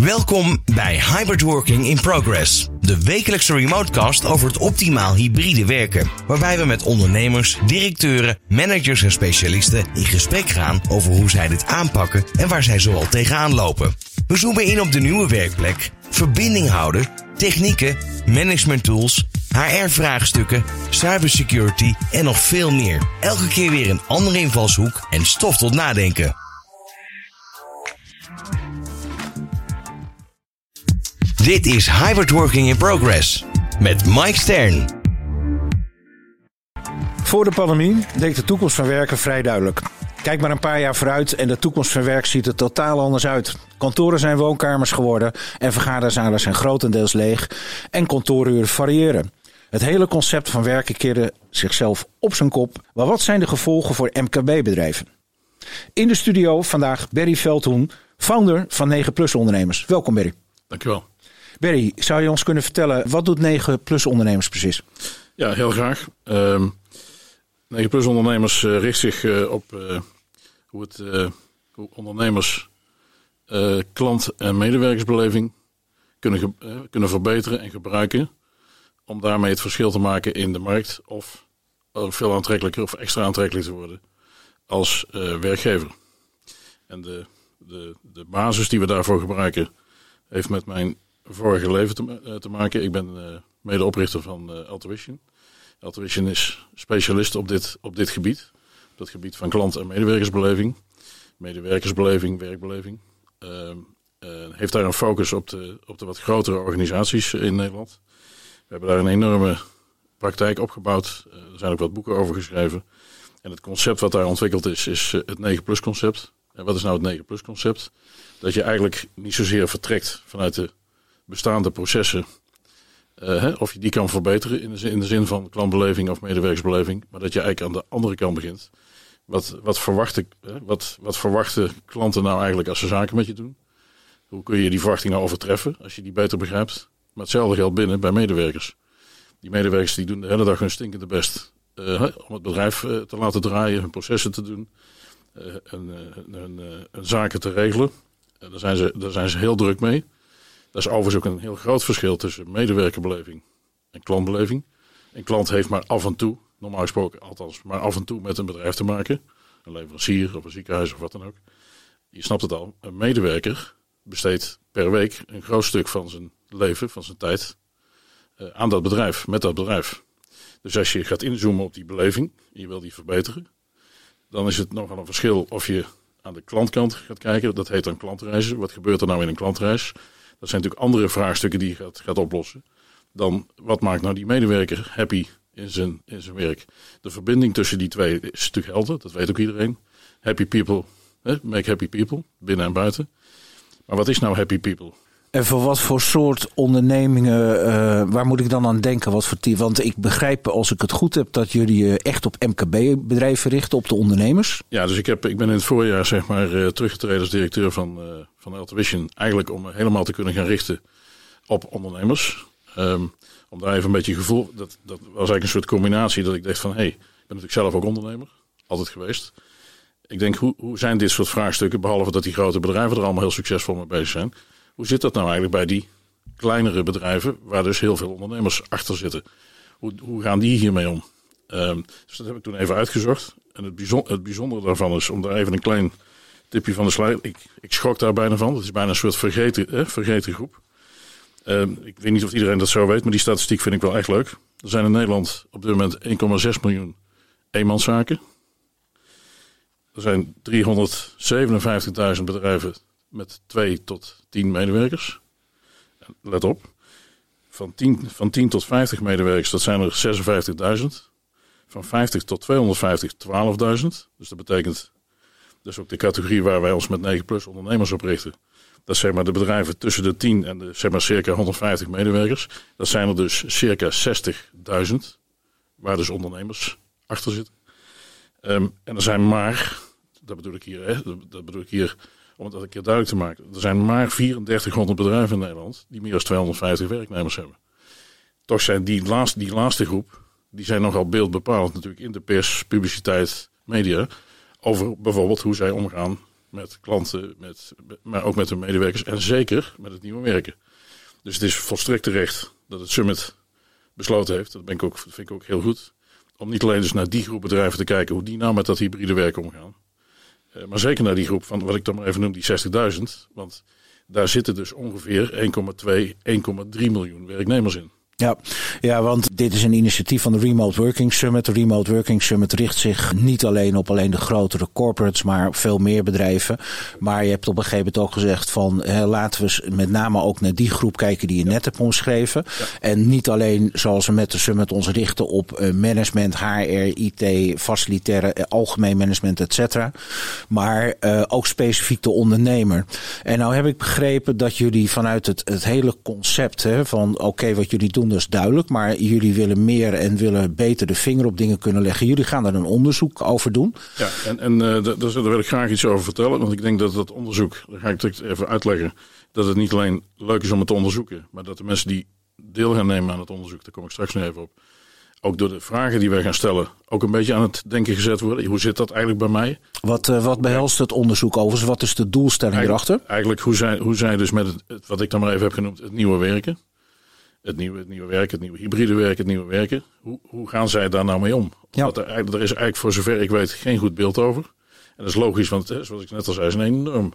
Welkom bij Hybrid Working in Progress, de wekelijkse remotecast over het optimaal hybride werken, waarbij we met ondernemers, directeuren, managers en specialisten in gesprek gaan over hoe zij dit aanpakken en waar zij zoal tegenaan lopen. We zoomen in op de nieuwe werkplek, verbinding houden, technieken, management tools, HR-vraagstukken, cybersecurity en nog veel meer. Elke keer weer een andere invalshoek en stof tot nadenken. Dit is Hybrid Working in Progress met Mike Stern. Voor de pandemie leek de toekomst van werken vrij duidelijk. Kijk maar een paar jaar vooruit en de toekomst van werk ziet er totaal anders uit. Kantoren zijn woonkamers geworden en vergaderzalen zijn grotendeels leeg en kantooruren variëren. Het hele concept van werken keerde zichzelf op zijn kop. Maar wat zijn de gevolgen voor MKB-bedrijven? In de studio vandaag Berry Veldhoen, founder van 9 Plus Ondernemers. Welkom Berry. Dankjewel. Berry, zou je ons kunnen vertellen, wat doet 9 Plus Ondernemers precies? Ja, heel graag. Um, 9 Plus Ondernemers uh, richt zich uh, op uh, hoe, het, hoe ondernemers klant- en medewerkersbeleving kunnen, kunnen verbeteren en gebruiken om daarmee het verschil te maken in de markt of veel aantrekkelijker of extra aantrekkelijk te worden als werkgever. En de, de, de basis die we daarvoor gebruiken heeft met mijn vorige leven te, uh, te maken. Ik ben uh, medeoprichter van uh, Altuition. Altuition is specialist op dit, op dit gebied. Op het gebied van klant- en medewerkersbeleving. Medewerkersbeleving, werkbeleving. Ehm, heeft daar een focus op de, op de wat grotere organisaties in Nederland. We hebben daar een enorme praktijk opgebouwd. er zijn ook wat boeken over geschreven. En het concept wat daar ontwikkeld is, is het 9 plus concept. En wat is nou het 9 plus concept? Dat je eigenlijk niet zozeer vertrekt vanuit de bestaande processen. Uh, hè, of je die kan verbeteren in de, zin, van klantbeleving of medewerkersbeleving. Maar dat je eigenlijk aan de andere kant begint. Wat, wat, verwachten, wat, wat verwachten klanten nou eigenlijk als ze zaken met je doen? Hoe kun je die verwachtingen overtreffen als je die beter begrijpt? Maar hetzelfde geldt binnen bij medewerkers. Die medewerkers die doen de hele dag hun stinkende best uh, om het bedrijf uh, te laten draaien, hun processen te doen, en, zaken te regelen. daar, zijn ze, daar zijn ze heel druk mee. Dat is overigens ook een heel groot verschil tussen medewerkerbeleving en klantbeleving. Een klant heeft maar af en toe, normaal gesproken althans, maar af en toe met een bedrijf te maken. Een leverancier of een ziekenhuis of wat dan ook. Je snapt het al, een medewerker besteedt per week een groot stuk van zijn leven, van zijn tijd, uh, aan dat bedrijf, met dat bedrijf. Dus als je gaat inzoomen op die beleving, en je wil die verbeteren, dan is het nogal een verschil of je aan de klantkant gaat kijken. Dat heet dan klantreizen. Wat gebeurt er nou in een klantreis? Dat zijn natuurlijk andere vraagstukken die je gaat, gaat oplossen. Dan wat maakt nou die medewerker happy in zijn, in zijn werk? De verbinding tussen die twee is natuurlijk helder, dat weet ook iedereen. Happy people, make happy people, binnen en buiten. Maar wat is nou happy people? En voor wat voor soort ondernemingen, uh, waar moet ik dan aan denken? Wat voor? Want ik begrijp, als ik het goed heb, dat jullie je echt op MKB-bedrijven richten, op de ondernemers. Ja, dus ik, heb, ik ben in het voorjaar zeg maar, uh, teruggetreden als directeur van, uh, van Altavision. Eigenlijk om helemaal te kunnen gaan richten op ondernemers. Um, om daar even een beetje gevoel, dat, dat was eigenlijk een soort combinatie dat ik dacht van, hé, hey, ik ben natuurlijk zelf ook ondernemer, altijd geweest. Ik denk, hoe, hoe zijn dit soort vraagstukken, behalve dat die grote bedrijven er allemaal heel succesvol mee bezig zijn hoe zit dat nou eigenlijk bij die kleinere bedrijven, waar dus heel veel ondernemers achter zitten? Hoe, hoe gaan die hiermee om? Um, dus dat heb ik toen even uitgezocht. En het, bijzonder, het bijzondere daarvan is, om daar even een klein tipje van de slide. Ik, ik schrok daar bijna van. Het is bijna een soort vergeten, vergeten groep. Um, ik weet niet of iedereen dat zo weet, maar die statistiek vind ik wel echt leuk. Er zijn in Nederland op dit moment 1,6 miljoen eenmanszaken. Er zijn 357.000 bedrijven met 2 tot 10 medewerkers. Let op, van 10, van 10 tot 50 medewerkers, dat zijn er 56.000. Van 50 tot 250, 12.000. Dus dat betekent, dus ook de categorie waar wij ons met 9 plus ondernemers op richten. Dat zijn maar de bedrijven tussen de 10 en de zeg maar circa 150 medewerkers. Dat zijn er dus circa 60.000, waar dus ondernemers achter zitten. Um, en er zijn maar, dat bedoel ik hier, hè, dat bedoel ik hier om het een keer duidelijk te maken. Er zijn maar 3400 bedrijven in Nederland die meer dan 250 werknemers hebben. Toch zijn die laatste, die laatste groep, die zijn nogal beeldbepalend natuurlijk in de pers, publiciteit, media. Over bijvoorbeeld hoe zij omgaan met klanten, met, maar ook met hun medewerkers en zeker met het nieuwe werken. Dus het is volstrekt terecht dat het Summit besloten heeft, dat, ik ook, vind ik ook heel goed, om niet alleen dus naar die groep bedrijven te kijken hoe die nou met dat hybride werken omgaan. Uh, maar zeker naar die groep van wat ik dan maar even noem, die 60.000. Want daar zitten dus ongeveer 1,2, 1,3 miljoen werknemers in. Ja, ja, want dit is een initiatief van de Remote Working Summit. De Remote Working Summit richt zich niet alleen op alleen de grotere corporates, maar veel meer bedrijven. Maar je hebt op een gegeven moment ook gezegd van laten we met name ook naar die groep kijken die je net hebt omschreven. En niet alleen zoals we met de summit ons richten op uh, management, HR, IT, facilitaire, uh, algemeen management, et cetera. Maar uh, ook specifiek de ondernemer. En nou heb ik begrepen dat jullie vanuit het, het hele concept hè, van oké, wat jullie doen is duidelijk, maar jullie willen meer en willen beter de vinger op dingen kunnen leggen. Jullie gaan daar een onderzoek over doen. Ja, en, en uh, daar, daar wil ik graag iets over vertellen, want ik denk dat dat onderzoek, daar ga ik het even uitleggen, dat het niet alleen leuk is om het te onderzoeken, maar dat de mensen die deel gaan nemen aan het onderzoek, daar kom ik straks nog even op, ook door de vragen die wij gaan stellen, ook een beetje aan het denken gezet worden. Hoe zit dat eigenlijk bij mij? Wat, uh, wat behelst het onderzoek overigens? Wat is de doelstelling erachter? Eigenlijk hoe zij, hoe zij dus met het, wat ik dan maar even heb genoemd, het nieuwe werken het nieuwe, het nieuwe werken, het nieuwe hybride werken, het nieuwe werken. Hoe, hoe gaan zij daar nou mee om? Ja. er, er is eigenlijk voor zover ik weet geen goed beeld over. En dat is logisch, want zoals ik net al zei, is een enorm,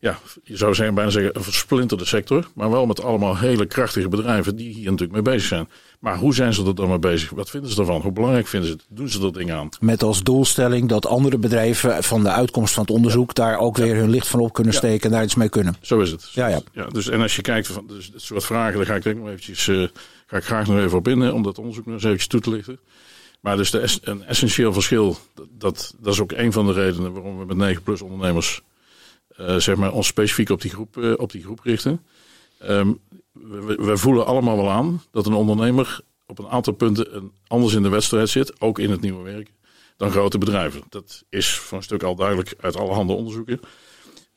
ja, je zou zeggen, bijna zeggen een versplinterde sector. Maar wel met allemaal hele krachtige bedrijven die hier natuurlijk mee bezig zijn. Maar hoe zijn ze er dan mee bezig? Wat vinden ze ervan? Hoe belangrijk vinden ze het? Doen ze dat ding aan? Met als doelstelling dat andere bedrijven van de uitkomst van het onderzoek daar ook weer hun licht van op kunnen steken en daar iets mee kunnen. Zo is het. Ja, ja. ja dus, en als je kijkt, van, dus dit soort vragen, daar ga ik denk nog eventjes, uh, ga ik graag nog even op in, om dat onderzoek nog eens eventjes toe te lichten. Maar dus de, een essentieel verschil, dat, dat is ook een van de redenen waarom we met 9 plus ondernemers zeg maar ons specifiek op die groep, uh, op die groep richten. Um, we, we, voelen allemaal wel aan dat een ondernemer op een aantal punten anders in de wedstrijd zit, ook in het nieuwe werk, dan grote bedrijven. Dat is voor een stuk al duidelijk uit allerhande onderzoeken.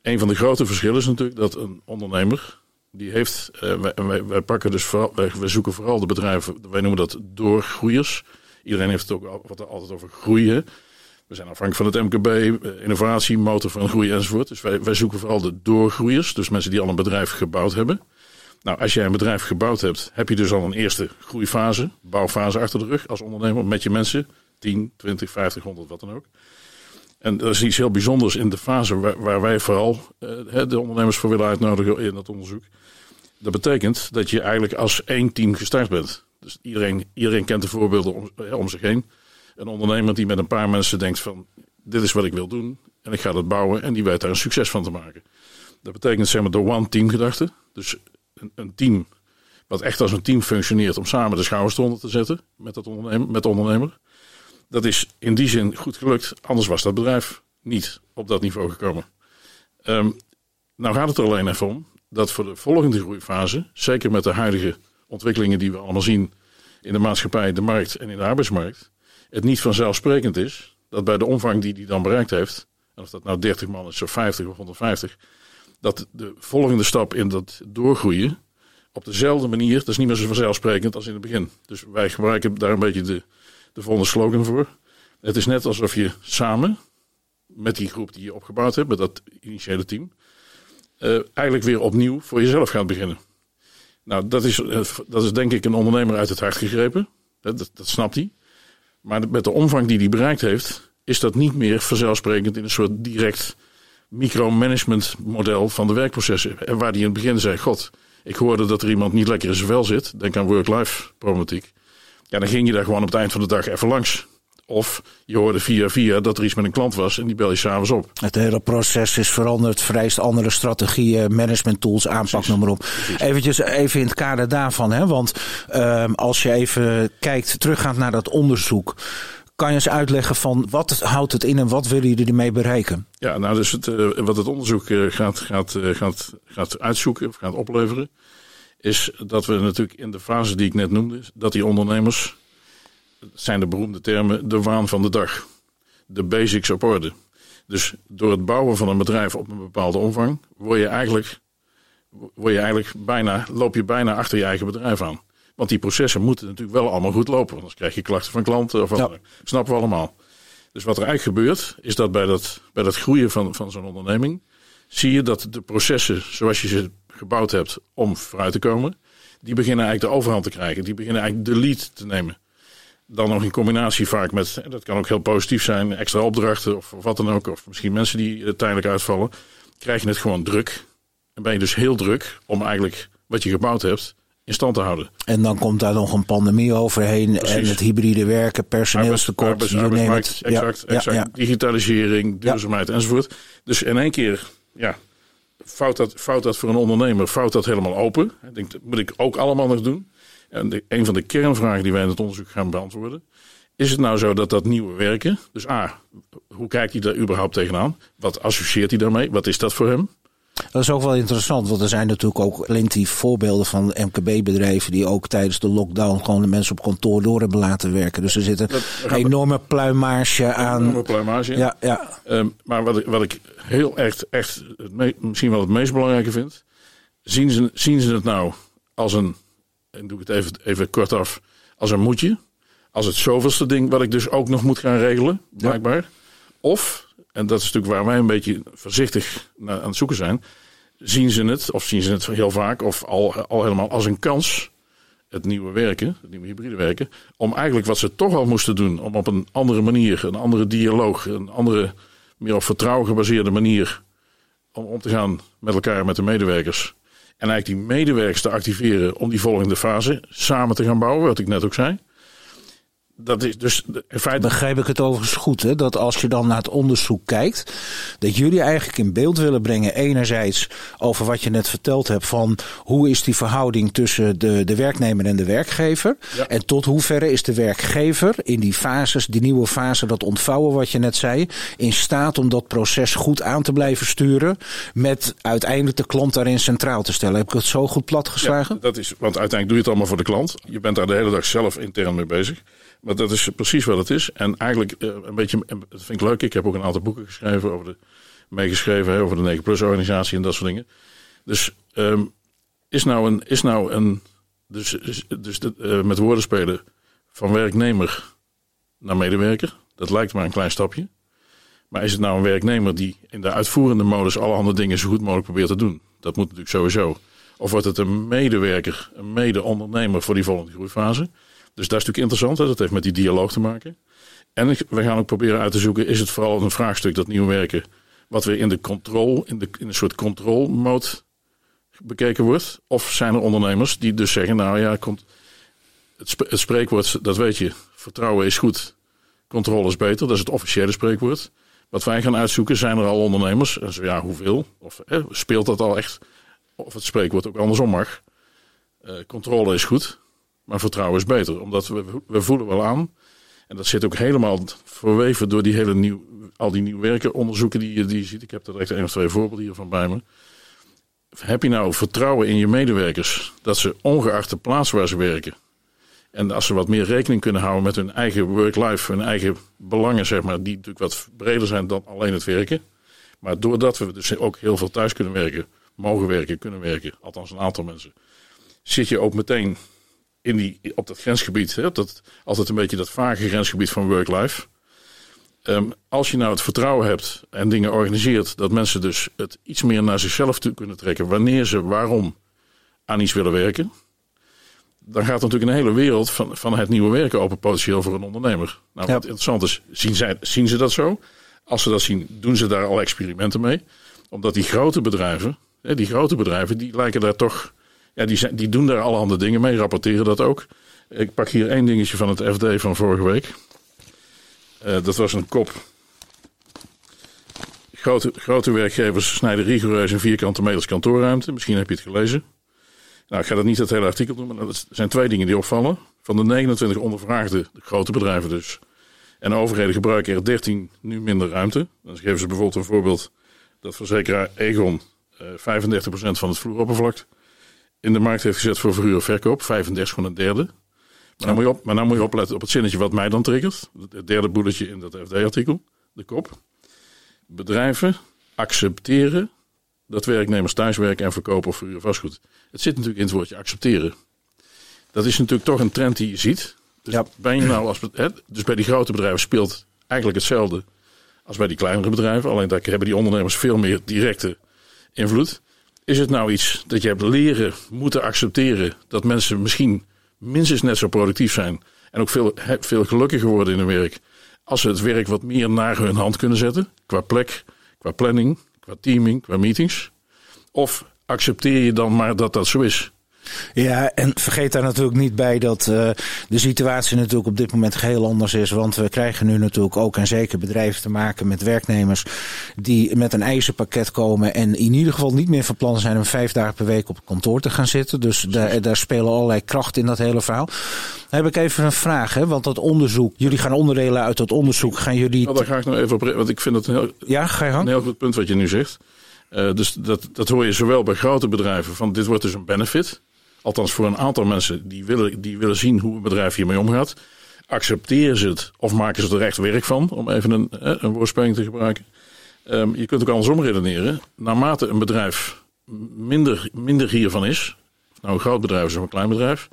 Een van de grote verschillen is natuurlijk dat een ondernemer, die heeft, uh, wij, pakken dus vooral, zoeken vooral de bedrijven, wij noemen dat doorgroeiers. Iedereen heeft het ook wat altijd over groeien. We zijn afhankelijk van het MKB, innovatie, motor van groei enzovoort. Dus wij, wij zoeken vooral de doorgroeiers, dus mensen die al een bedrijf gebouwd hebben. Nou, als jij een bedrijf gebouwd hebt, heb je dus al een eerste groeifase, bouwfase achter de rug als ondernemer met je mensen. 10, 20, 50, 100, wat dan ook. En er is iets heel bijzonders in de fase waar, waar wij vooral uh, de ondernemers voor willen uitnodigen in dat onderzoek. Dat betekent dat je eigenlijk als één team gestart bent. Dus iedereen, iedereen kent de voorbeelden om, om zich heen. Een ondernemer die met een paar mensen denkt van dit is wat ik wil doen en ik ga dat bouwen en die weet daar een succes van te maken. Dat betekent zeg maar de one team gedachte. Dus een, een team wat echt als een team functioneert om samen de schouders eronder te zetten met, dat ondernemer, met de ondernemer. Dat is in die zin goed gelukt. Anders was dat bedrijf niet op dat niveau gekomen. Um, nou gaat het er alleen even om dat voor de volgende groeifase, zeker met de huidige ontwikkelingen die we allemaal zien in de maatschappij, de markt en in de arbeidsmarkt, het niet vanzelfsprekend is dat bij de omvang die hij dan bereikt heeft, en of dat nou 30 man is of 50 of 150, dat de volgende stap in dat doorgroeien op dezelfde manier, dat is niet meer zo vanzelfsprekend als in het begin. Dus wij gebruiken daar een beetje de, de volgende slogan voor. Het is net alsof je samen met die groep die je opgebouwd hebt, met dat initiële team, uh, eigenlijk weer opnieuw voor jezelf gaat beginnen. Nou, dat is, uh, dat is denk ik een ondernemer uit het hart gegrepen. Dat, dat snapt hij. Maar met de omvang die hij bereikt heeft, is dat niet meer vanzelfsprekend in een soort direct micromanagement model van de werkprocessen. En waar hij in het begin zei: God, ik hoorde dat er iemand niet lekker in zijn vel zit. Denk aan work-life problematiek. Ja, dan ging je daar gewoon op het eind van de dag even langs. Of je hoorde via via dat er iets met een klant was en die bel je s'avonds op. Het hele proces is veranderd, vereist andere strategieën, management tools, aanpak, noem maar op. Eventjes even in het kader daarvan, hè? want uh, als je even kijkt, teruggaat naar dat onderzoek. Kan je eens uitleggen van wat houdt het in en wat willen jullie ermee bereiken? Ja, nou dus het, uh, wat het onderzoek uh, gaat, gaat, uh, gaat, gaat uitzoeken of gaat opleveren, is dat we natuurlijk in de fase die ik net noemde, dat die ondernemers zijn de beroemde termen de waan van de dag. De basics op orde. Dus door het bouwen van een bedrijf op een bepaalde omvang word je eigenlijk, word je eigenlijk bijna, loop je bijna achter je eigen bedrijf aan. Want die processen moeten natuurlijk wel allemaal goed lopen. Anders krijg je klachten van klanten of wat. Ja. Snappen we allemaal. Dus wat er eigenlijk gebeurt, is dat bij dat, bij dat groeien van, van zo'n onderneming, zie je dat de processen zoals je ze gebouwd hebt om vooruit te komen, die beginnen eigenlijk de overhand te krijgen. Die beginnen eigenlijk de lead te nemen. Dan nog in combinatie vaak met, dat kan ook heel positief zijn, extra opdrachten of, of wat dan ook. Of misschien mensen die tijdelijk uitvallen. Krijg je het gewoon druk. En ben je dus heel druk om eigenlijk wat je gebouwd hebt in stand te houden. En dan komt daar nog een pandemie overheen en het hybride werken, personeelstekort, arbeids, arbeids, exact, ja, exact. digitalisering, duurzaamheid enzovoort. Dus in één keer, ja, fout dat, fout dat voor een ondernemer, fout dat helemaal open. Ik denk, dat moet ik ook allemaal nog doen. En de, een van de kernvragen die wij in het onderzoek gaan beantwoorden, is het nou zo dat dat nieuwe werken, dus A, hoe kijkt hij daar überhaupt tegenaan? Wat associeert hij daarmee? Wat is dat voor hem? Dat is ook wel interessant, want er zijn natuurlijk ook plenty voorbeelden van MKB-bedrijven die ook tijdens de lockdown gewoon de mensen op kantoor door hebben laten werken. Dus er zit een enorme pluimage aan. Een enorme pluimage. Ja, ja. Um, maar wat ik, wat ik heel echt, echt misschien wel het meest belangrijke vind, zien ze, zien ze het nou als een, en doe ik het even, even kort af, als een moetje, als het zoveelste ding wat ik dus ook nog moet gaan regelen, blijkbaar. Of en dat is natuurlijk waar wij een beetje voorzichtig naar aan het zoeken zijn, zien ze het, of zien ze het heel vaak, of al, al helemaal als een kans, het nieuwe werken, het nieuwe hybride werken, om eigenlijk wat ze toch al moesten doen, om op een andere manier, een andere dialoog, een andere, meer op vertrouwen gebaseerde manier, om om te gaan met elkaar, met de medewerkers. En eigenlijk die medewerkers te activeren om die volgende fase samen te gaan bouwen, wat ik net ook zei dat is dus in feite. Begrijp ik het overigens goed, hè? dat als je dan naar het onderzoek kijkt, dat jullie eigenlijk in beeld willen brengen, enerzijds over wat je net verteld hebt, van hoe is die verhouding tussen de, de werknemer en de werkgever, en tot hoeverre is de werkgever in die fases, die nieuwe fase, dat ontvouwen wat je net zei, in staat om dat proces goed aan te blijven sturen, met uiteindelijk de klant daarin centraal te stellen. Heb ik het zo goed platgeslagen? Ja, dat is, want uiteindelijk doe je het allemaal voor de klant. Je bent daar de hele dag zelf intern mee bezig. Maar dat is precies wat het is. En eigenlijk eh, een beetje, dat vind ik leuk. Ik heb ook een aantal boeken geschreven over de, meegeschreven over de 9 Plus organisatie en dat soort dingen. Dus um, is nou een, is nou een dus, dus de, uh, met woorden spelen van werknemer naar medewerker. Dat lijkt maar een klein stapje. Maar is het nou een werknemer die in de uitvoerende modus alle andere dingen zo goed mogelijk probeert te doen? Dat moet natuurlijk sowieso. Of wordt het een medewerker, een mede-ondernemer voor die volgende groeifase? Dus dat is natuurlijk interessant. Hè? Dat heeft met die dialoog te maken. En we gaan ook proberen uit te zoeken: is het vooral een vraagstuk dat nieuw werken, wat weer in de controle, in, de, in een soort controle-mode bekeken wordt? Of zijn er ondernemers die dus zeggen: nou ja, komt, het, spreekwoord, dat weet je, vertrouwen is goed, controle is beter. Dat is het officiële spreekwoord. Wat wij gaan uitzoeken, zijn er al ondernemers? En zo ja, hoeveel? Of speelt dat al echt? Of het spreekwoord ook andersom mag. Uh, controle is goed. Maar vertrouwen is beter, omdat we, we voelen wel aan. En dat zit ook helemaal verweven door die hele nieuw, al die nieuw werken onderzoeken die je, die je ziet. Ik heb er echt één of twee voorbeelden hiervan bij me. Heb je nou vertrouwen in je medewerkers dat ze ongeacht de plaats waar ze werken. En als ze wat meer rekening kunnen houden met hun eigen work-life, hun eigen belangen, zeg maar, die natuurlijk wat breder zijn dan alleen het werken. Maar doordat we dus ook heel veel thuis kunnen werken, mogen werken, kunnen werken, althans een aantal mensen, zit je ook meteen in die, op dat grensgebied, hè, dat, altijd een beetje dat vage grensgebied van work-life. Um, als je nou het vertrouwen hebt en dingen organiseert, dat mensen dus het iets meer naar zichzelf toe kunnen trekken, wanneer ze waarom aan iets willen werken, dan gaat natuurlijk een hele wereld van, van het nieuwe werken open potentieel voor een ondernemer. Nou, wat interessant is, zien, zij, zien ze dat zo? Als ze dat zien, doen ze daar al experimenten mee? Omdat die grote bedrijven, die grote bedrijven, die lijken daar toch ja, die, die doen daar allerhande dingen mee, rapporteren dat ook. Ik pak hier één dingetje van het FD van vorige week. Uh, dat was een kop. Grote, grote werkgevers snijden rigoureus in vierkante meters kantoorruimte. Misschien heb je het gelezen. Nou, ik ga dat niet het hele artikel doen, maar er zijn twee dingen die opvallen. Van de 29 ondervraagde, de grote bedrijven dus, en overheden gebruiken er 13 nu minder ruimte. Dan geven ze bijvoorbeeld een voorbeeld dat verzekeraar Egon uh, 35% van het vloeroppervlak in de markt heeft gezet voor verhuur verkoop. 35 van een derde. Maar, dan moet je op, maar dan moet je opletten op het zinnetje wat mij dan triggert. Het derde boeletje in dat FD-artikel. De kop. Bedrijven accepteren dat werknemers thuiswerken en verkopen of verhuren vastgoed. Het zit natuurlijk in het woordje accepteren. Dat is natuurlijk toch een trend die je ziet. Dus, ben je nou als, hè, dus bij die grote bedrijven speelt eigenlijk hetzelfde als bij die kleinere bedrijven. Alleen daar hebben die ondernemers veel meer directe invloed. Is het nou iets dat je hebt leren moeten accepteren dat mensen misschien minstens net zo productief zijn en ook veel, veel gelukkiger worden in hun werk als ze het werk wat meer naar hun hand kunnen zetten qua plek, qua planning, qua teaming, qua meetings? Of accepteer je dan maar dat dat zo is? Ja, en vergeet daar natuurlijk niet bij dat uh, de situatie natuurlijk op dit moment heel anders is. Want we krijgen nu natuurlijk ook en zeker bedrijven te maken met werknemers die met een eisenpakket komen. En in ieder geval niet meer van plan zijn om vijf dagen per week op het kantoor te gaan zitten. Dus daar, daar spelen allerlei krachten in dat hele verhaal. Dan heb ik even een vraag, hè? want dat onderzoek, jullie gaan onderdelen uit dat onderzoek. Gaan jullie. Nou, daar ga ik nog even op, want ik vind het een heel, ja, ga je een heel goed punt wat je nu zegt. Uh, dus dat, dat hoor je zowel bij grote bedrijven, van dit wordt dus een benefit. Althans voor een aantal mensen die willen, die willen zien hoe een bedrijf hiermee omgaat. Accepteren ze het of maken ze er echt werk van, om even een, een woordspeling te gebruiken. Um, je kunt ook andersom redeneren. Naarmate een bedrijf minder, minder hiervan is, nou een groot bedrijf is of een klein bedrijf,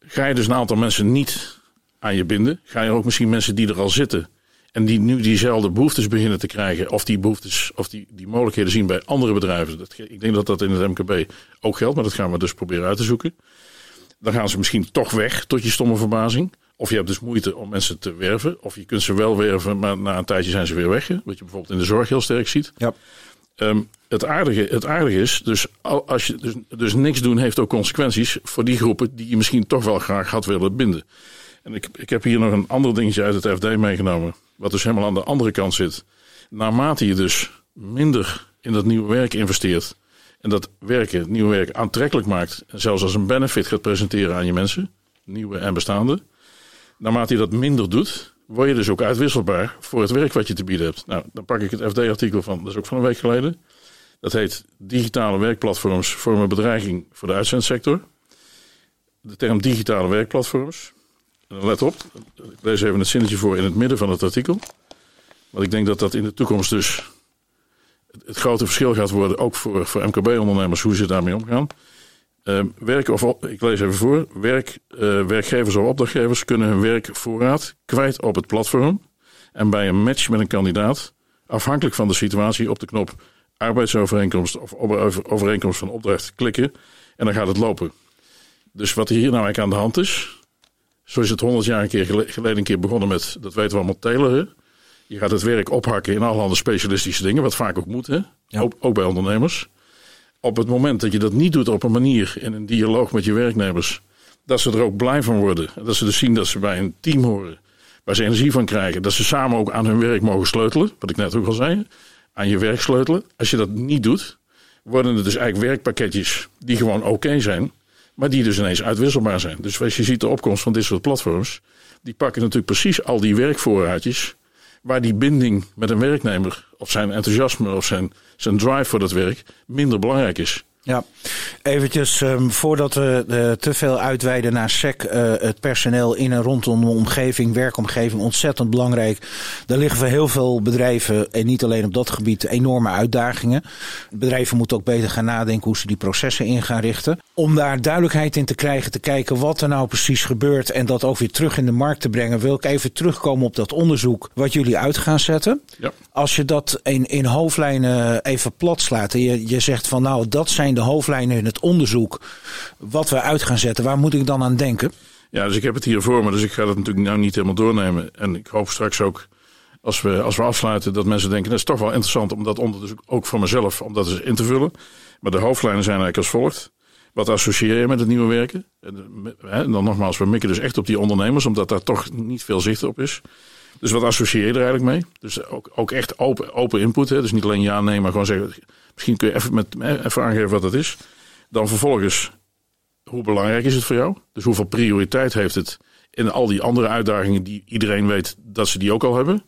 ga je dus een aantal mensen niet aan je binden. Ga je ook misschien mensen die er al zitten en die nu diezelfde behoeftes beginnen te krijgen, of die behoeftes, of die, die mogelijkheden zien bij andere bedrijven. Dat, ik denk dat dat in het MKB ook geldt, maar dat gaan we dus proberen uit te zoeken. Dan gaan ze misschien toch weg, tot je stomme verbazing. Of je hebt dus moeite om mensen te werven. Of je kunt ze wel werven, maar na een tijdje zijn ze weer weg. Wat je bijvoorbeeld in de zorg heel sterk ziet. Ja. Um, het, aardige, het aardige is, dus, als je, dus, dus niks doen heeft ook consequenties voor die groepen die je misschien toch wel graag had willen binden. En ik, ik heb hier nog een ander dingetje uit het FD meegenomen. Wat dus helemaal aan de andere kant zit. Naarmate je dus minder in dat nieuwe werk investeert. En dat werken, het nieuwe werk aantrekkelijk maakt. En zelfs als een benefit gaat presenteren aan je mensen. Nieuwe en bestaande. Naarmate je dat minder doet, word je dus ook uitwisselbaar voor het werk wat je te bieden hebt. Nou, dan pak ik het FD-artikel van, dat is ook van een week geleden. Dat heet Digitale werkplatforms vormen bedreiging voor de uitzendsector. De term digitale werkplatforms let op, ik lees even het zinnetje voor in het midden van het artikel. Want ik denk dat dat in de toekomst dus het, grote verschil gaat worden, ook voor, voor MKB-ondernemers, hoe ze daarmee omgaan. Uh, werk of, ik lees even voor. Werk, uh, werkgevers of opdrachtgevers kunnen hun werkvoorraad kwijt op het platform. En bij een match met een kandidaat, afhankelijk van de situatie, op de knop arbeidsovereenkomst of overeenkomst van opdracht klikken. En dan gaat het lopen. Dus wat hier nou eigenlijk aan de hand is, zo is het honderd jaar een keer geleden een keer begonnen met, dat weten we allemaal, teleren. Je gaat het werk ophakken in allerhande specialistische dingen, wat vaak ook moet, hè? Ook, ook, bij ondernemers. Op het moment dat je dat niet doet op een manier in een dialoog met je werknemers, dat ze er ook blij van worden. Dat ze dus zien dat ze bij een team horen, waar ze energie van krijgen. Dat ze samen ook aan hun werk mogen sleutelen, wat ik net ook al zei. Aan je werk sleutelen. Als je dat niet doet, worden het dus eigenlijk werkpakketjes die gewoon oké zijn. Maar die dus ineens uitwisselbaar zijn. Dus als je ziet de opkomst van dit soort platforms. Die pakken natuurlijk precies al die werkvoorraadjes. Waar die binding met een werknemer. Of zijn enthousiasme of zijn, zijn drive voor dat werk minder belangrijk is. Ja, eventjes um, voordat we uh, te veel uitweiden naar SEC, uh, het personeel in en rondom de omgeving, werkomgeving, ontzettend belangrijk. Daar liggen voor heel veel bedrijven, en niet alleen op dat gebied, enorme uitdagingen. Bedrijven moeten ook beter gaan nadenken hoe ze die processen in gaan richten. Om daar duidelijkheid in te krijgen, te kijken wat er nou precies gebeurt en dat ook weer terug in de markt te brengen, wil ik even terugkomen op dat onderzoek wat jullie uit gaan zetten. Ja. Als je dat in, in hoofdlijnen even plat slaat en je, je zegt van nou, dat zijn de hoofdlijnen in het onderzoek wat we uit gaan zetten. Waar moet ik dan aan denken? Ja, dus ik heb het hier voor me, dus ik ga het natuurlijk nou niet helemaal doornemen. En ik hoop straks ook, als we, als we afsluiten, dat mensen denken... dat is toch wel interessant om dat onderzoek ook voor mezelf om dat eens in te vullen. Maar de hoofdlijnen zijn eigenlijk als volgt. Wat associeer je met het nieuwe werken? En dan nogmaals, we mikken dus echt op die ondernemers, omdat daar toch niet veel zicht op is. Dus wat associeer je er eigenlijk mee? Dus ook, ook echt open, open input. Hè? Dus niet alleen ja, nee, maar gewoon zeggen Misschien kun je even, met, even aangeven wat dat is. Dan vervolgens, hoe belangrijk is het voor jou? Dus hoeveel prioriteit heeft het in al die andere uitdagingen die iedereen weet dat ze die ook al hebben?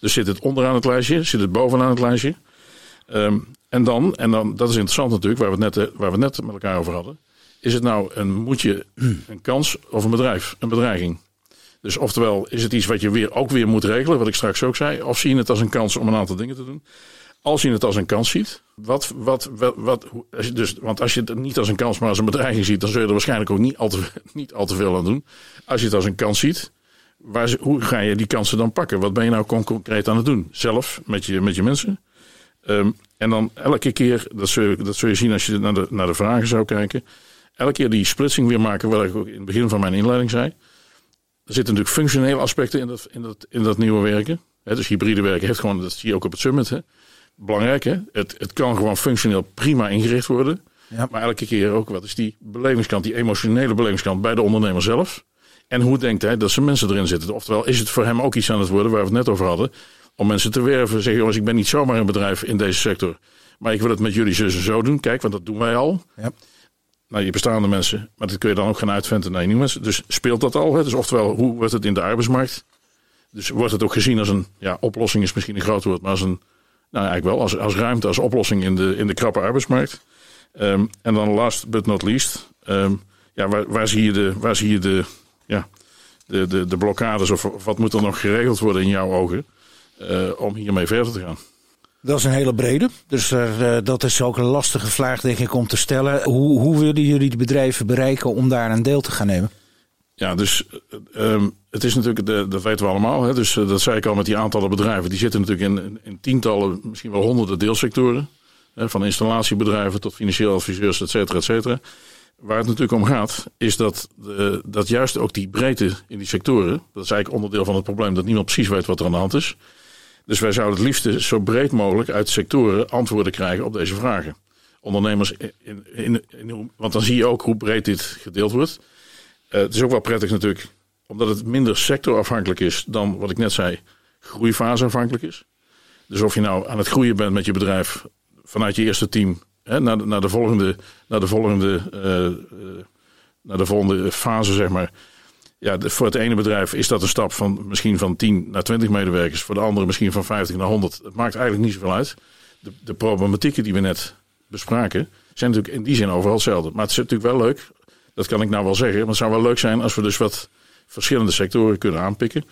Dus zit het onderaan het lijstje, zit het bovenaan het lijstje? Um, en dan, en dan, dat is interessant natuurlijk, waar we, net, waar we net met elkaar over hadden. Is het nou een moetje, een kans of een bedrijf, een bedreiging? Dus oftewel, is het iets wat je weer, ook weer moet regelen, wat ik straks ook zei, of zie je het als een kans om een aantal dingen te doen? Als je het als een kans ziet, wat, wat, wat, wat, dus, want als je het niet als een kans, maar als een bedreiging ziet, dan zul je er waarschijnlijk ook niet al te, niet al te veel aan doen. Als je het als een kans ziet, waar, hoe ga je die kansen dan pakken? Wat ben je nou con- concreet aan het doen? Zelf, met je, met je mensen. Ehm, en dan elke keer, dat zul, je, je zien als je naar de, naar de vragen zou kijken. Elke keer die splitsing weer maken, wat ik ook in het begin van mijn inleiding zei. Er zitten natuurlijk functionele aspecten in dat, in dat, in dat nieuwe werken. Hè, dus hybride werken heeft gewoon, dat zie je ook op het summit. Hè. Belangrijk, hè? Het, het kan gewoon functioneel prima ingericht worden. Ja. Maar elke keer ook, wat is die belevingskant, die emotionele belevingskant bij de ondernemer zelf? En hoe denkt hij dat zijn mensen erin zitten? Oftewel, is het voor hem ook iets aan het worden, waar we het net over hadden, om mensen te werven? Zeggen, jongens, ik ben niet zomaar een bedrijf in deze sector, maar ik wil het met jullie zus en zo doen. Kijk, want dat doen wij al. Ja. Naar je bestaande mensen, maar dat kun je dan ook gaan uitventen naar je nieuwe mensen. Dus speelt dat al? Hè? Dus oftewel, hoe wordt het in de arbeidsmarkt? Dus wordt het ook gezien als een, ja, oplossing is misschien een groot woord, maar als een, nou eigenlijk wel, als, als ruimte, als oplossing in de, in de krappe arbeidsmarkt. Ehm, en dan last but not least, ehm, ja, waar, waar zie je de, waar zie je de, ja, de, de, de blokkades of, wat moet er nog geregeld worden in jouw ogen eh, om hiermee verder te gaan? Dat is een hele brede. Dus eh, dat is ook een lastige vraag, denk ik, om te stellen. Hoe, hoe willen jullie de bedrijven bereiken om daar een deel te gaan nemen? Ja, dus eh, ehm, het is natuurlijk, de, dat weten we allemaal. Hè? Dus eh, dat zei ik al met die aantallen bedrijven. Die zitten natuurlijk in, in, tientallen, misschien wel honderden deelsectoren. Hè? Van installatiebedrijven tot financieel adviseurs, et cetera, et cetera. Waar het natuurlijk om gaat, is dat, de, dat juist ook die breedte in die sectoren. Dat is eigenlijk onderdeel van het probleem dat niemand precies weet wat er aan de hand is. Dus wij zouden het liefst zo breed mogelijk uit sectoren antwoorden krijgen op deze vragen. Ondernemers, in, in, want dan zie je ook hoe breed dit gedeeld wordt. Uh, het is ook wel prettig natuurlijk, omdat het minder sectorafhankelijk is dan wat ik net zei, groeifaseafhankelijk is. Dus of je nou aan het groeien bent met je bedrijf vanuit je eerste team hè, naar, de, naar, de volgende, naar, de volgende, uh, uh, naar de volgende fase, zeg maar. Ja, voor het ene bedrijf is dat een stap van misschien van 10 naar 20 medewerkers. Voor de andere misschien van 50 naar 100. Het maakt eigenlijk niet zoveel uit. De, de problematieken die we net bespraken zijn natuurlijk in die zin overal hetzelfde. Maar het is natuurlijk wel leuk dat kan ik nou wel zeggen. Maar het zou wel leuk zijn als we dus wat verschillende sectoren kunnen aanpikken.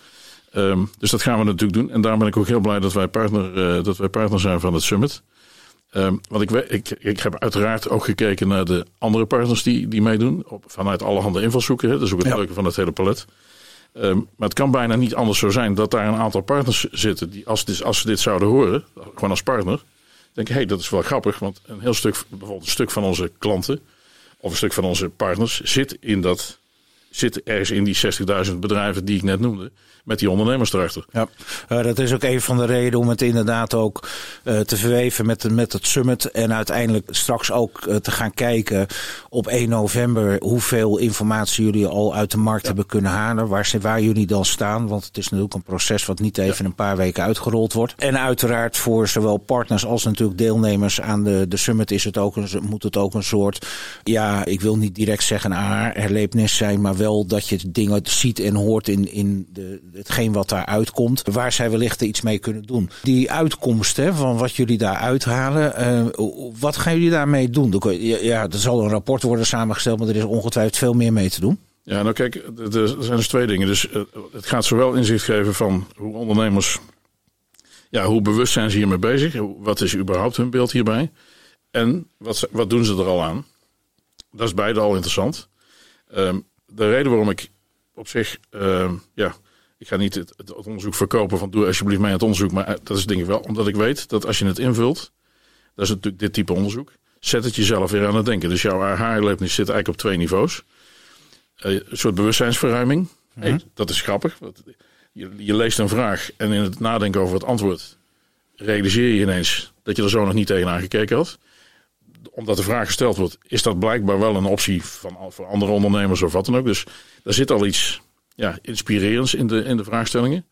Um, dus dat gaan we natuurlijk doen. En daarom ben ik ook heel blij dat wij partner, uh, dat wij partner zijn van het Summit. Um, want ik, ik, ik heb uiteraard ook gekeken naar de andere partners die, die meedoen. Op, vanuit allerhande invalshoeken. Hè. Dat is ook het ja. leuke van het hele palet. Um, maar het kan bijna niet anders zo zijn dat daar een aantal partners zitten. die als, dit, als ze dit zouden horen, gewoon als partner. denken, hé, hey, dat is wel grappig. Want een heel stuk, bijvoorbeeld een stuk van onze klanten of een stuk van onze partners zit in dat zit ergens in die 60.000 bedrijven die ik net noemde, met die ondernemers erachter. Ja, uh, dat is ook een van de redenen om het inderdaad ook uh, te verweven met, met het summit en uiteindelijk straks ook uh, te gaan kijken op 1 november hoeveel informatie jullie al uit de markt ja. hebben kunnen halen, waar, waar jullie dan staan, want het is natuurlijk een proces wat niet even ja. een paar weken uitgerold wordt. En uiteraard voor zowel partners als natuurlijk deelnemers aan de, de summit is het ook een, moet het ook een soort, ja, ik wil niet direct zeggen een herlevenis zijn, maar wel dat je dingen ziet en hoort in, in de, hetgeen wat daar uitkomt, waar zij wellicht iets mee kunnen doen. Die uitkomsten van wat jullie daar uithalen, uh, wat gaan jullie daarmee doen? Ja, er zal een rapport worden samengesteld, maar er is ongetwijfeld veel meer mee te doen. Ja, nou kijk, er zijn dus twee dingen. Dus uh, het gaat zowel inzicht geven van hoe ondernemers, ja, hoe bewust zijn ze hiermee bezig? Wat is überhaupt hun beeld hierbij? En wat, wat doen ze er al aan? Dat is beide al interessant. Um, de reden waarom ik op zich, uh, ja, ik ga niet het, het, onderzoek verkopen van doe alsjeblieft mij het onderzoek, maar dat is denk ik wel, omdat ik weet dat als je het invult, dat is natuurlijk dit type onderzoek, zet het jezelf weer aan het denken. Dus jouw aha-erlevenis zit eigenlijk op twee niveaus. Uh, een soort bewustzijnsverruiming, mm -hmm. dat is grappig. Je, je leest een vraag en in het nadenken over het antwoord realiseer je ineens dat je er zo nog niet tegenaan gekeken had omdat de vraag gesteld wordt, is dat blijkbaar wel een optie van, voor andere ondernemers of wat dan ook. Dus daar zit al iets ja, inspirerends in de, in de vraagstellingen.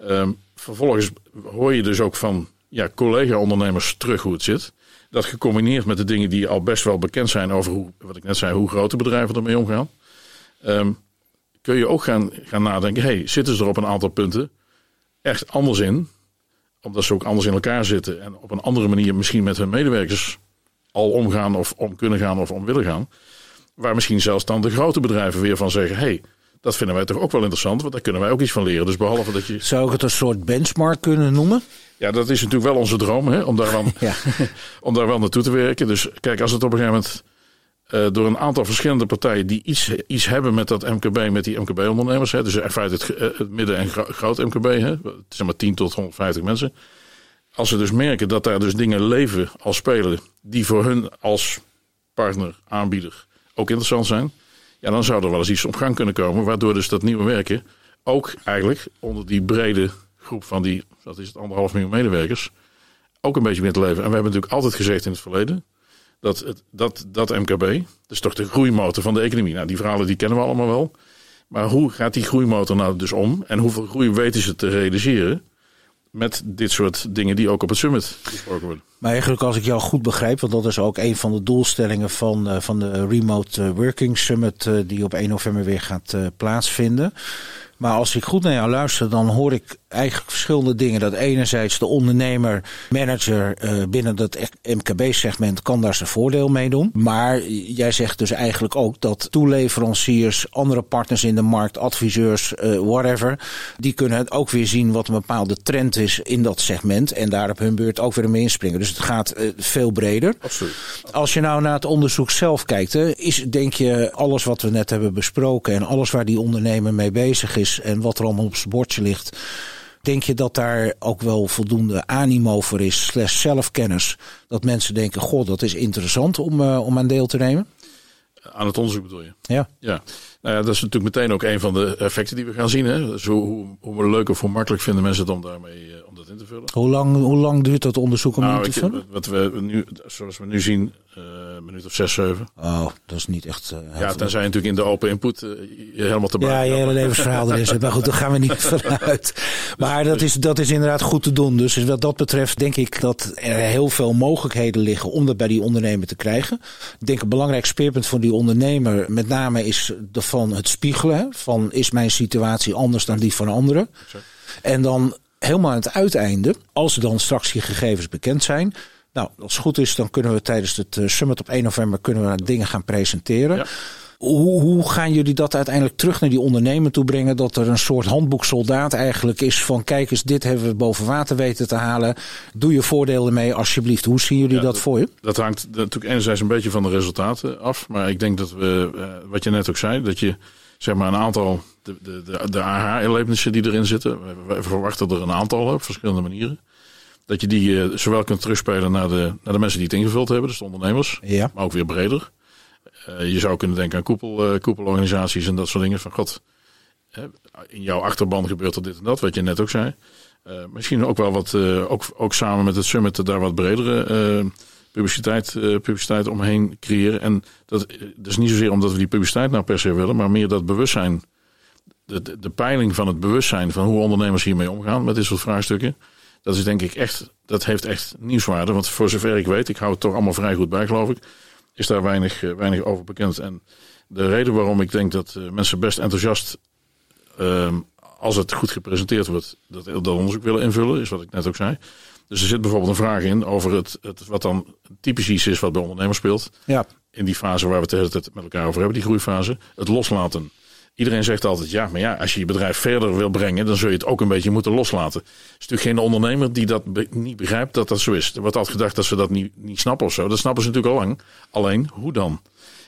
Um, vervolgens hoor je dus ook van ja, collega-ondernemers terug hoe het zit. Dat gecombineerd met de dingen die al best wel bekend zijn over hoe, wat ik net zei, hoe grote bedrijven ermee omgaan. Um, kun je ook gaan, gaan nadenken, hey, zitten ze er op een aantal punten echt anders in? Omdat ze ook anders in elkaar zitten en op een andere manier misschien met hun medewerkers al omgaan of om kunnen gaan of om willen gaan. Waar misschien zelfs dan de grote bedrijven weer van zeggen: hey, dat vinden wij toch ook wel interessant, want daar kunnen wij ook iets van leren. Dus behalve dat je. Zou ik het een soort benchmark kunnen noemen? Ja, dat is natuurlijk wel onze droom, hè, om, daar wel, ja. om daar wel naartoe te werken. Dus kijk, als het op een gegeven moment uh, door een aantal verschillende partijen die iets, iets hebben met dat MKB, met die MKB-ondernemers. Dus in feite het, het midden- en gro groot MKB, hè, het is maar 10 tot 150 mensen. Als ze dus merken dat daar dus dingen leven als spelen die voor hun als partner, aanbieder ook interessant zijn. Ja, dan zou er wel eens iets op gang kunnen komen, waardoor dus dat nieuwe werken ook eigenlijk onder die brede groep van die, dat is het anderhalf miljoen medewerkers, ook een beetje meer te leven. En we hebben natuurlijk altijd gezegd in het verleden dat het, dat, dat MKB, dat is toch de groeimotor van de economie. Nou, die verhalen die kennen we allemaal wel. Maar hoe gaat die groeimotor nou dus om? En hoeveel groei weten ze te realiseren? Met dit soort dingen die ook op het summit besproken worden. Maar eigenlijk als ik jou goed begrijp, want dat is ook een van de doelstellingen van, uh, van de Remote Working Summit uh, die op 1 november weer gaat plaatsvinden. Maar als ik goed naar jou luister, dan hoor ik eigenlijk verschillende dingen. Dat enerzijds de ondernemer, manager uh, binnen dat MKB-segment kan daar zijn voordeel mee doen. Maar jij zegt dus eigenlijk ook dat toeleveranciers, andere partners in de markt, adviseurs, uh, whatever, die kunnen ook weer zien wat een bepaalde trend is in dat segment. En daar op hun beurt ook weer mee inspringen. Dus het gaat uh, veel breder. Absoluut. Als je nou naar het onderzoek zelf kijkt, is denk je alles wat we net hebben besproken en alles waar die ondernemer mee bezig is en wat er allemaal op zijn bordje ligt. Denk je dat daar ook wel voldoende animo voor is, slash zelfkennis, dat mensen denken, goh, dat is interessant om, uh, om aan deel te nemen? Aan het onderzoek bedoel je? Ja. ja. Nou ja, dat is natuurlijk meteen ook een van de effecten die we gaan zien. Hè? Dus hoe, hoe leuk of hoe makkelijk vinden mensen het om daarmee uh, om dat in te vullen. Hoe lang, hoe lang duurt dat onderzoek om nou, in te vullen? Wat we nu, zoals we nu zien, uh, een minuut of zes, zeven. Oh, dat is niet echt. Uh, ja, tenzij je natuurlijk in de open input uh, je helemaal te Ja, je hele levensverhaal erin zit. Maar goed, daar gaan we niet vanuit. Maar dat is, dat is inderdaad goed te doen. Dus wat dat betreft denk ik dat er heel veel mogelijkheden liggen om dat bij die ondernemer te krijgen. Ik denk een belangrijk speerpunt voor die ondernemer met name is van het spiegelen. Van is mijn situatie anders dan die van anderen? En dan helemaal aan het uiteinde, als dan straks die gegevens bekend zijn. Nou, als het goed is, dan kunnen we tijdens het summit op 1 november kunnen we dingen gaan presenteren. Ja. Hoe, hoe gaan jullie dat uiteindelijk terug naar die ondernemer toe brengen? Dat er een soort handboeksoldaat eigenlijk is van kijk eens, dit hebben we boven water weten te halen. Doe je voordeel ermee alsjeblieft. Hoe zien jullie Ja, dat, voor je? Dat hangt natuurlijk enerzijds een beetje van de resultaten af. Maar ik denk dat we, uh, wat je net ook zei, dat je zeg maar een aantal, de, de, de, de aha-erlebnissen die erin zitten. We verwachten er een aantal op verschillende manieren. Dat je die uh, zowel kunt terugspelen naar de, naar de mensen die het ingevuld hebben, dus de ondernemers. Ja. Maar ook weer breder. Uh, je zou kunnen denken aan koepel, uh, koepelorganisaties en dat soort dingen. Van god, in jouw achterban gebeurt er dit en dat, wat je net ook zei. Misschien ook wel wat, ook, ook samen met het summit, daar wat bredere publiciteit, publiciteit omheen creëren. En dat, dat is niet zozeer omdat we die publiciteit nou per se willen, maar meer dat bewustzijn. De, de, de peiling van het bewustzijn van hoe ondernemers hiermee omgaan met dit soort vraagstukken. Dat is denk ik echt, dat heeft echt nieuwswaarde. Want voor zover ik weet, ik hou het toch allemaal vrij goed bij, geloof ik is daar weinig, weinig over bekend. En de reden waarom ik denk dat mensen best enthousiast, uh, als het goed gepresenteerd wordt, dat, dat onderzoek willen invullen, is wat ik net ook zei. Dus er zit bijvoorbeeld een vraag in over het, het wat dan typisch iets is wat bij ondernemers speelt. Ja. In die fase waar we het de hele tijd met elkaar over hebben, die groeifase. Het loslaten. Iedereen zegt altijd, ja, maar ja, als je je bedrijf verder wil brengen, dan zul je het ook een beetje moeten loslaten. Er is natuurlijk geen ondernemer die dat be niet begrijpt dat dat zo is. Er wordt altijd gedacht dat ze dat niet, niet snappen of zo. Dat snappen ze natuurlijk al lang. Alleen, hoe dan?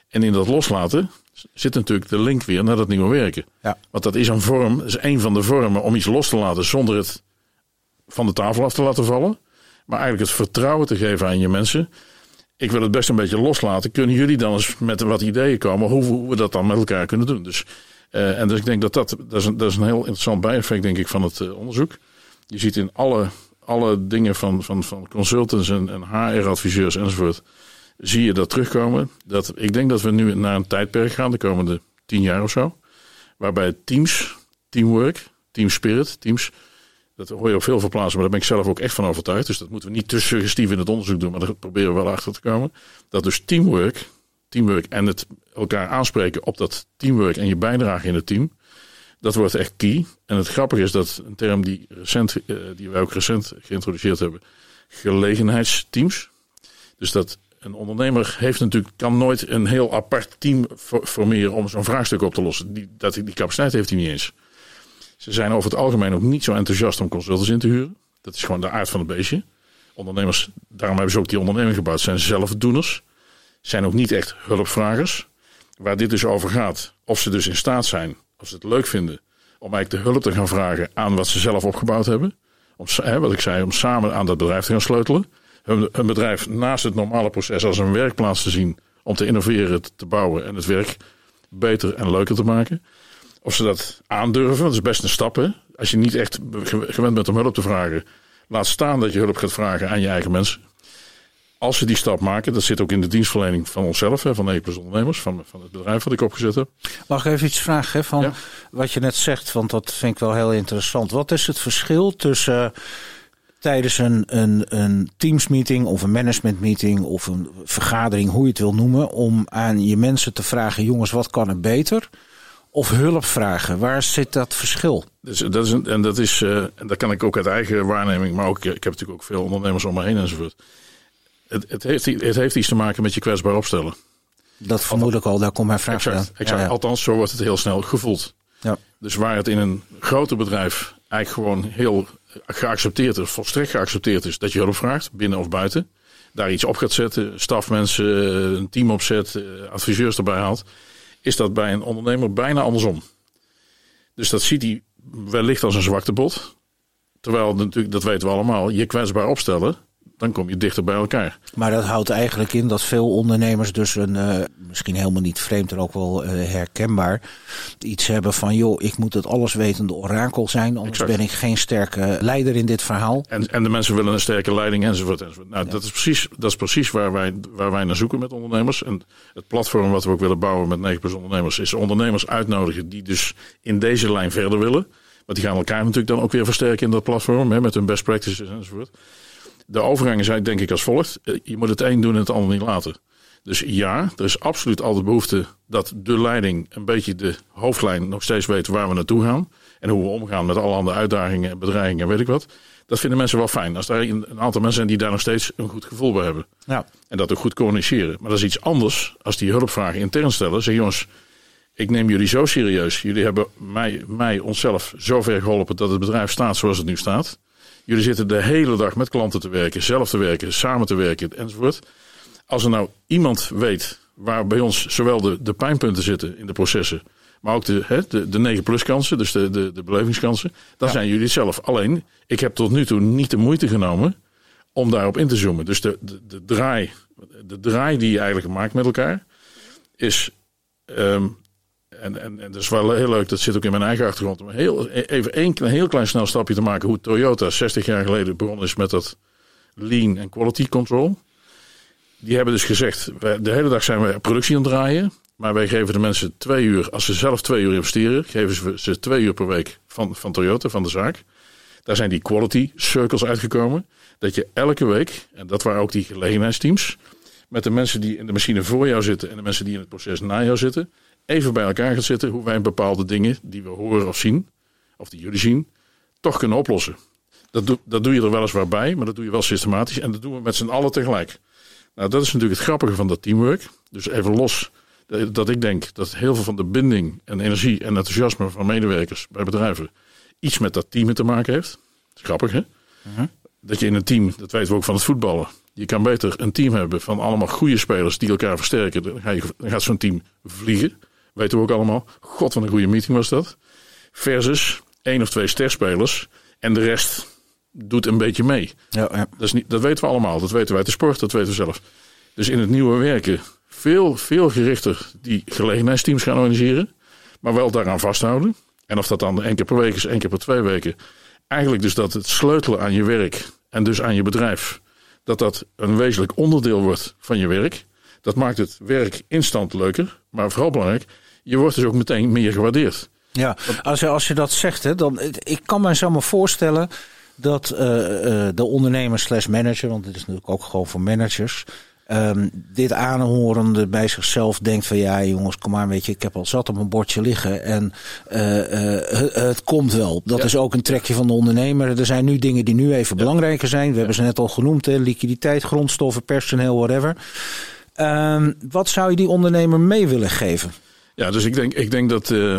En in dat loslaten zit natuurlijk de link weer naar dat nieuwe werken. Ja. Want dat is een vorm, dat is een van de vormen om iets los te laten zonder het van de tafel af te laten vallen. Maar eigenlijk het vertrouwen te geven aan je mensen. Ik wil het best een beetje loslaten. Kunnen jullie dan eens met wat ideeën komen hoe, we dat dan met elkaar kunnen doen? Dus uh, en dus ik denk dat dat, dat, is een, dat is een heel interessant bijeffect denk ik, van het uh, onderzoek. Je ziet in alle, alle dingen van, van, van consultants en, en HR-adviseurs enzovoort, zie je dat terugkomen. Dat, ik denk dat we nu naar een tijdperk gaan, de komende tien jaar of zo, waarbij teams, teamwork, team spirit, teams, dat hoor je op veel verplaatsen, maar daar ben ik zelf ook echt van overtuigd. Dus dat moeten we niet te suggestief in het onderzoek doen, maar daar proberen we wel achter te komen. Dat dus teamwork, teamwork en het elkaar aanspreken op dat teamwork en je bijdrage in het team. Dat wordt echt key. En het grappige is dat een term die, recent, uh, die wij ook recent geïntroduceerd hebben, gelegenheidsteams. Dus dat een ondernemer heeft natuurlijk, kan nooit een heel apart team formeren om zo'n vraagstuk op te lossen. Die, dat, die capaciteit heeft hij niet eens. Ze zijn over het algemeen ook niet zo enthousiast om consultants in te huren. Dat is gewoon de aard van het beestje. Ondernemers, daarom hebben ze ook die onderneming gebouwd, zijn zelfdoeners. zijn ook niet echt hulpvragers. Waar dit dus over gaat, of ze dus in staat zijn, of ze het leuk vinden, om eigenlijk de hulp te gaan vragen aan wat ze zelf opgebouwd hebben. Om, hè, wat ik zei, om samen aan dat bedrijf te gaan sleutelen. Hun, hun bedrijf naast het normale proces als een werkplaats te zien om te innoveren, te bouwen en het werk beter en leuker te maken. Of ze dat aandurven, dat is best een stap. Hè? Als je niet echt gewend bent om hulp te vragen, laat staan dat je hulp gaat vragen aan je eigen mensen. Als ze die stap maken, dat zit ook in de dienstverlening van onszelf, hè, van E Ondernemers, van, van het bedrijf wat ik opgezet heb. Mag ik even iets vragen hè, van wat je net zegt, want dat vind ik wel heel interessant. Wat is het verschil tussen tijdens een, een, een teamsmeeting of een managementmeeting of een vergadering, hoe je het wil noemen, om aan je mensen te vragen: jongens, wat kan er beter? Of hulp vragen. Waar zit dat verschil? Dus dat is een, en dat is, uh, en dat kan ik ook uit eigen waarneming, maar ook, ik heb natuurlijk ook veel ondernemers om me heen enzovoort. Het, het, heeft, het heeft iets te maken met je kwetsbaar opstellen. Dat vermoed ik al, daar komt mijn vraag exact, exact. Ja, ja. Althans, zo wordt het heel snel gevoeld. Ja. Dus waar het in een groter bedrijf eigenlijk gewoon heel geaccepteerd is, volstrekt geaccepteerd is, dat je hulp vraagt, binnen of buiten. Daar iets op gaat zetten, stafmensen, een team opzet, eh, adviseurs erbij haalt. Is dat bij een ondernemer bijna andersom. Dus dat ziet hij wellicht als een zwakte bot. Terwijl natuurlijk, dat weten we allemaal, je kwetsbaar opstellen dan kom je dichter bij elkaar. Maar dat houdt eigenlijk in dat veel ondernemers dus een, uh, misschien helemaal niet vreemd en ook wel uh, herkenbaar, iets hebben van joh, ik moet het alleswetende orakel zijn, anders ben ik geen sterke leider in dit verhaal. En, en de mensen willen een sterke leiding enzovoort. enzovoort. Nou, dat, is precies, dat is precies waar wij, waar wij naar zoeken met ondernemers. En het platform wat we ook willen bouwen met 9 ondernemers is ondernemers uitnodigen die dus in deze lijn verder willen. Want die gaan elkaar natuurlijk dan ook weer versterken in dat platform hè, met hun best practices enzovoort. De overgangen zijn denk ik als volgt. Eh, je moet het een doen en het ander niet laten. Dus ja, er is absoluut altijd behoefte dat de leiding een beetje de hoofdlijn nog steeds weet waar we naartoe gaan. En hoe we omgaan met alle andere uitdagingen en bedreigingen en weet ik wat. Dat vinden mensen wel fijn. Als er een aantal mensen zijn die daar nog steeds een goed gevoel bij hebben. Ja. En dat ook goed communiceren. Maar dat is iets anders als die hulpvragen intern stellen. Zeg jongens, ik neem jullie zo serieus. Jullie hebben mij, mij onszelf zo ver geholpen dat het bedrijf staat zoals het nu staat. Jullie zitten de hele dag met klanten te werken, zelf te werken, samen te werken enzovoort. Als er nou iemand weet waar bij ons zowel de, de pijnpunten zitten in de processen, maar ook de, hè, de, de 9 plus kansen, dus de, de, de belevingskansen, dan zijn jullie het zelf. Alleen, ik heb tot nu toe niet de moeite genomen om daarop in te zoomen. Dus de, de, de draai, de draai die je eigenlijk maakt met elkaar, is um, en, en, en dat is wel heel leuk, dat zit ook in mijn eigen achtergrond. Om heel, even één heel klein snel stapje te maken hoe Toyota 60 jaar geleden begonnen is met dat lean en quality control. Die hebben dus gezegd, de hele dag zijn we productie aan het draaien. Maar wij geven de mensen twee uur, als ze zelf twee uur investeren, geven ze twee uur per week van, van Toyota, van de zaak. Daar zijn die quality circles uitgekomen. Dat je elke week, en dat waren ook die gelegenheidsteams, met de mensen die in de machine voor jou zitten en de mensen die in het proces na jou zitten, even bij elkaar gaat zitten hoe wij bepaalde dingen die we horen of zien, of die jullie zien, toch kunnen oplossen. Dat doe, dat doe je er weliswaar bij, maar dat doe je wel systematisch en dat doen we met z'n allen tegelijk. Nou, dat is natuurlijk het grappige van dat teamwork. Dus even los dat ik denk dat heel veel van de binding en energie en enthousiasme van medewerkers bij bedrijven iets met dat team te maken heeft. Dat is grappig, hè? Mhm. Dat je in een team, dat weten we ook van het voetballen. Je kan beter een team hebben van allemaal goede spelers die elkaar versterken. Dan, ga je, dan gaat zo'n team vliegen. Weten we ook allemaal. God, wat een goede meeting was dat. Versus één of twee sterspelers. En de rest doet een beetje mee. Ja, ja. Dat, is niet, dat weten we allemaal. Dat weten wij uit de sport. Dat weten we zelf. Dus in het nieuwe werken veel, veel gerichter die gelegenheidsteams gaan organiseren. Maar wel daaraan vasthouden. En of dat dan één keer per week is, één keer per twee weken. Eigenlijk dus dat het sleutelen aan je werk en dus aan je bedrijf. Dat dat een wezenlijk onderdeel wordt van je werk. Dat maakt het werk instant leuker. Maar vooral belangrijk, je wordt dus ook meteen meer gewaardeerd. Ja, als je, als je dat zegt, hè, dan ik kan me zo maar voorstellen dat uh, uh, de ondernemer slash manager, want dit is natuurlijk ook gewoon voor managers, um, dit aanhorende bij zichzelf denkt van ja jongens, kom maar, weet je, ik heb al zat op een bordje liggen en uh, het, het, komt wel. Dat is ook een trekje van de ondernemer. Er zijn nu dingen die nu even belangrijker zijn. We hebben ze net al genoemd, hè, liquiditeit, grondstoffen, personeel, whatever. Um, wat zou je die ondernemer mee willen geven? Ja, dus ik denk, ik denk dat uh,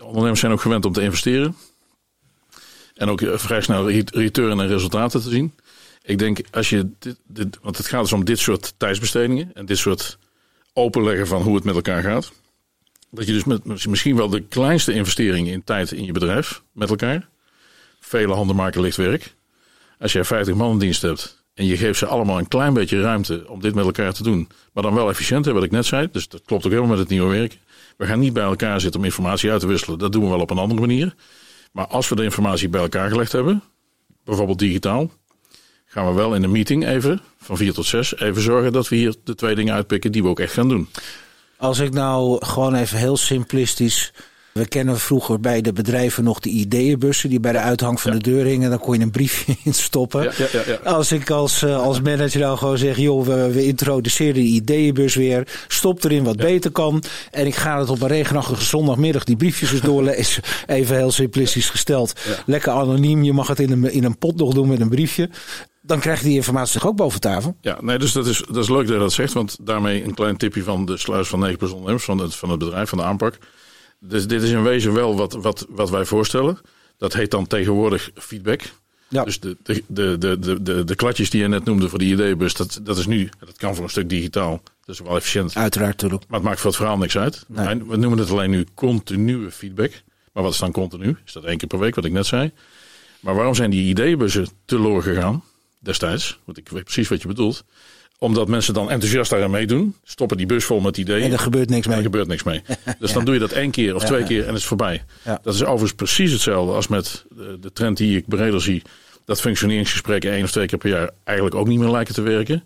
ondernemers zijn ook gewend om te investeren. En ook vrij snel return en resultaten te zien. Ik denk als je, dit, want het gaat dus om dit soort tijdsbestedingen en dit soort openleggen van hoe het met elkaar gaat. Dat je dus met misschien wel de kleinste investering in tijd in je bedrijf met elkaar. Vele handen maken licht werk. Als jij 50 man in dienst hebt en je geeft ze allemaal een klein beetje ruimte om dit met elkaar te doen. Maar dan wel efficiënt, wat ik net zei. Dus dat klopt ook helemaal met het nieuwe werk. We gaan niet bij elkaar zitten om informatie uit te wisselen. Dat doen we wel op een andere manier. Maar als we de informatie bij elkaar gelegd hebben, bijvoorbeeld digitaal, gaan we wel in de meeting even, van 4 tot 6, even zorgen dat we hier de twee dingen uitpikken die we ook echt gaan doen. Als ik nou gewoon even heel simplistisch we kennen vroeger bij de bedrijven nog de ideeënbussen die bij de uithang van de deur hingen. Dan kon je een briefje instoppen. Ja, ja, als ik als, uh, als manager nou gewoon zeg, joh, we, we introduceren die ideeënbus weer. Stop erin wat beter kan. En ik ga het op een regenachtige zondagmiddag die briefjes eens doorlezen. Even heel simplistisch gesteld. Lekker anoniem. Je mag het in een, in een pot nog doen met een briefje dan krijg je die informatie toch ook boven tafel. Ja, nee, dus dat is, dat is leuk dat je dat zegt. Want daarmee een klein tipje van de sluis van 9 ondernemers, van het, van het bedrijf, van de aanpak. Dus dit is in wezen wel wat, wat, wat wij voorstellen. Dat heet dan tegenwoordig feedback. Ja. Dus de, de, de, de, de, de kladjes die je net noemde voor de ideebus, dat, dat is nu, dat kan voor een stuk digitaal. Dat is wel efficiënt. Uiteraard, natuurlijk. Maar het maakt voor het verhaal niks uit. We noemen het alleen nu continue feedback. Maar wat is dan continu? Is dat één keer per week, wat ik net zei? Maar waarom zijn die ideebussen teloor gegaan destijds? Want ik weet precies wat je bedoelt omdat mensen dan enthousiast daaraan meedoen. Stoppen die bus vol met ideeën. En er gebeurt niks mee. er gebeurt niks mee. Dus dan doe je dat één keer of twee keer en het is voorbij. Dat is overigens precies hetzelfde als met de, trend die ik breder zie. Dat functioneringsgesprekken één of twee keer per jaar eigenlijk ook niet meer lijken te werken.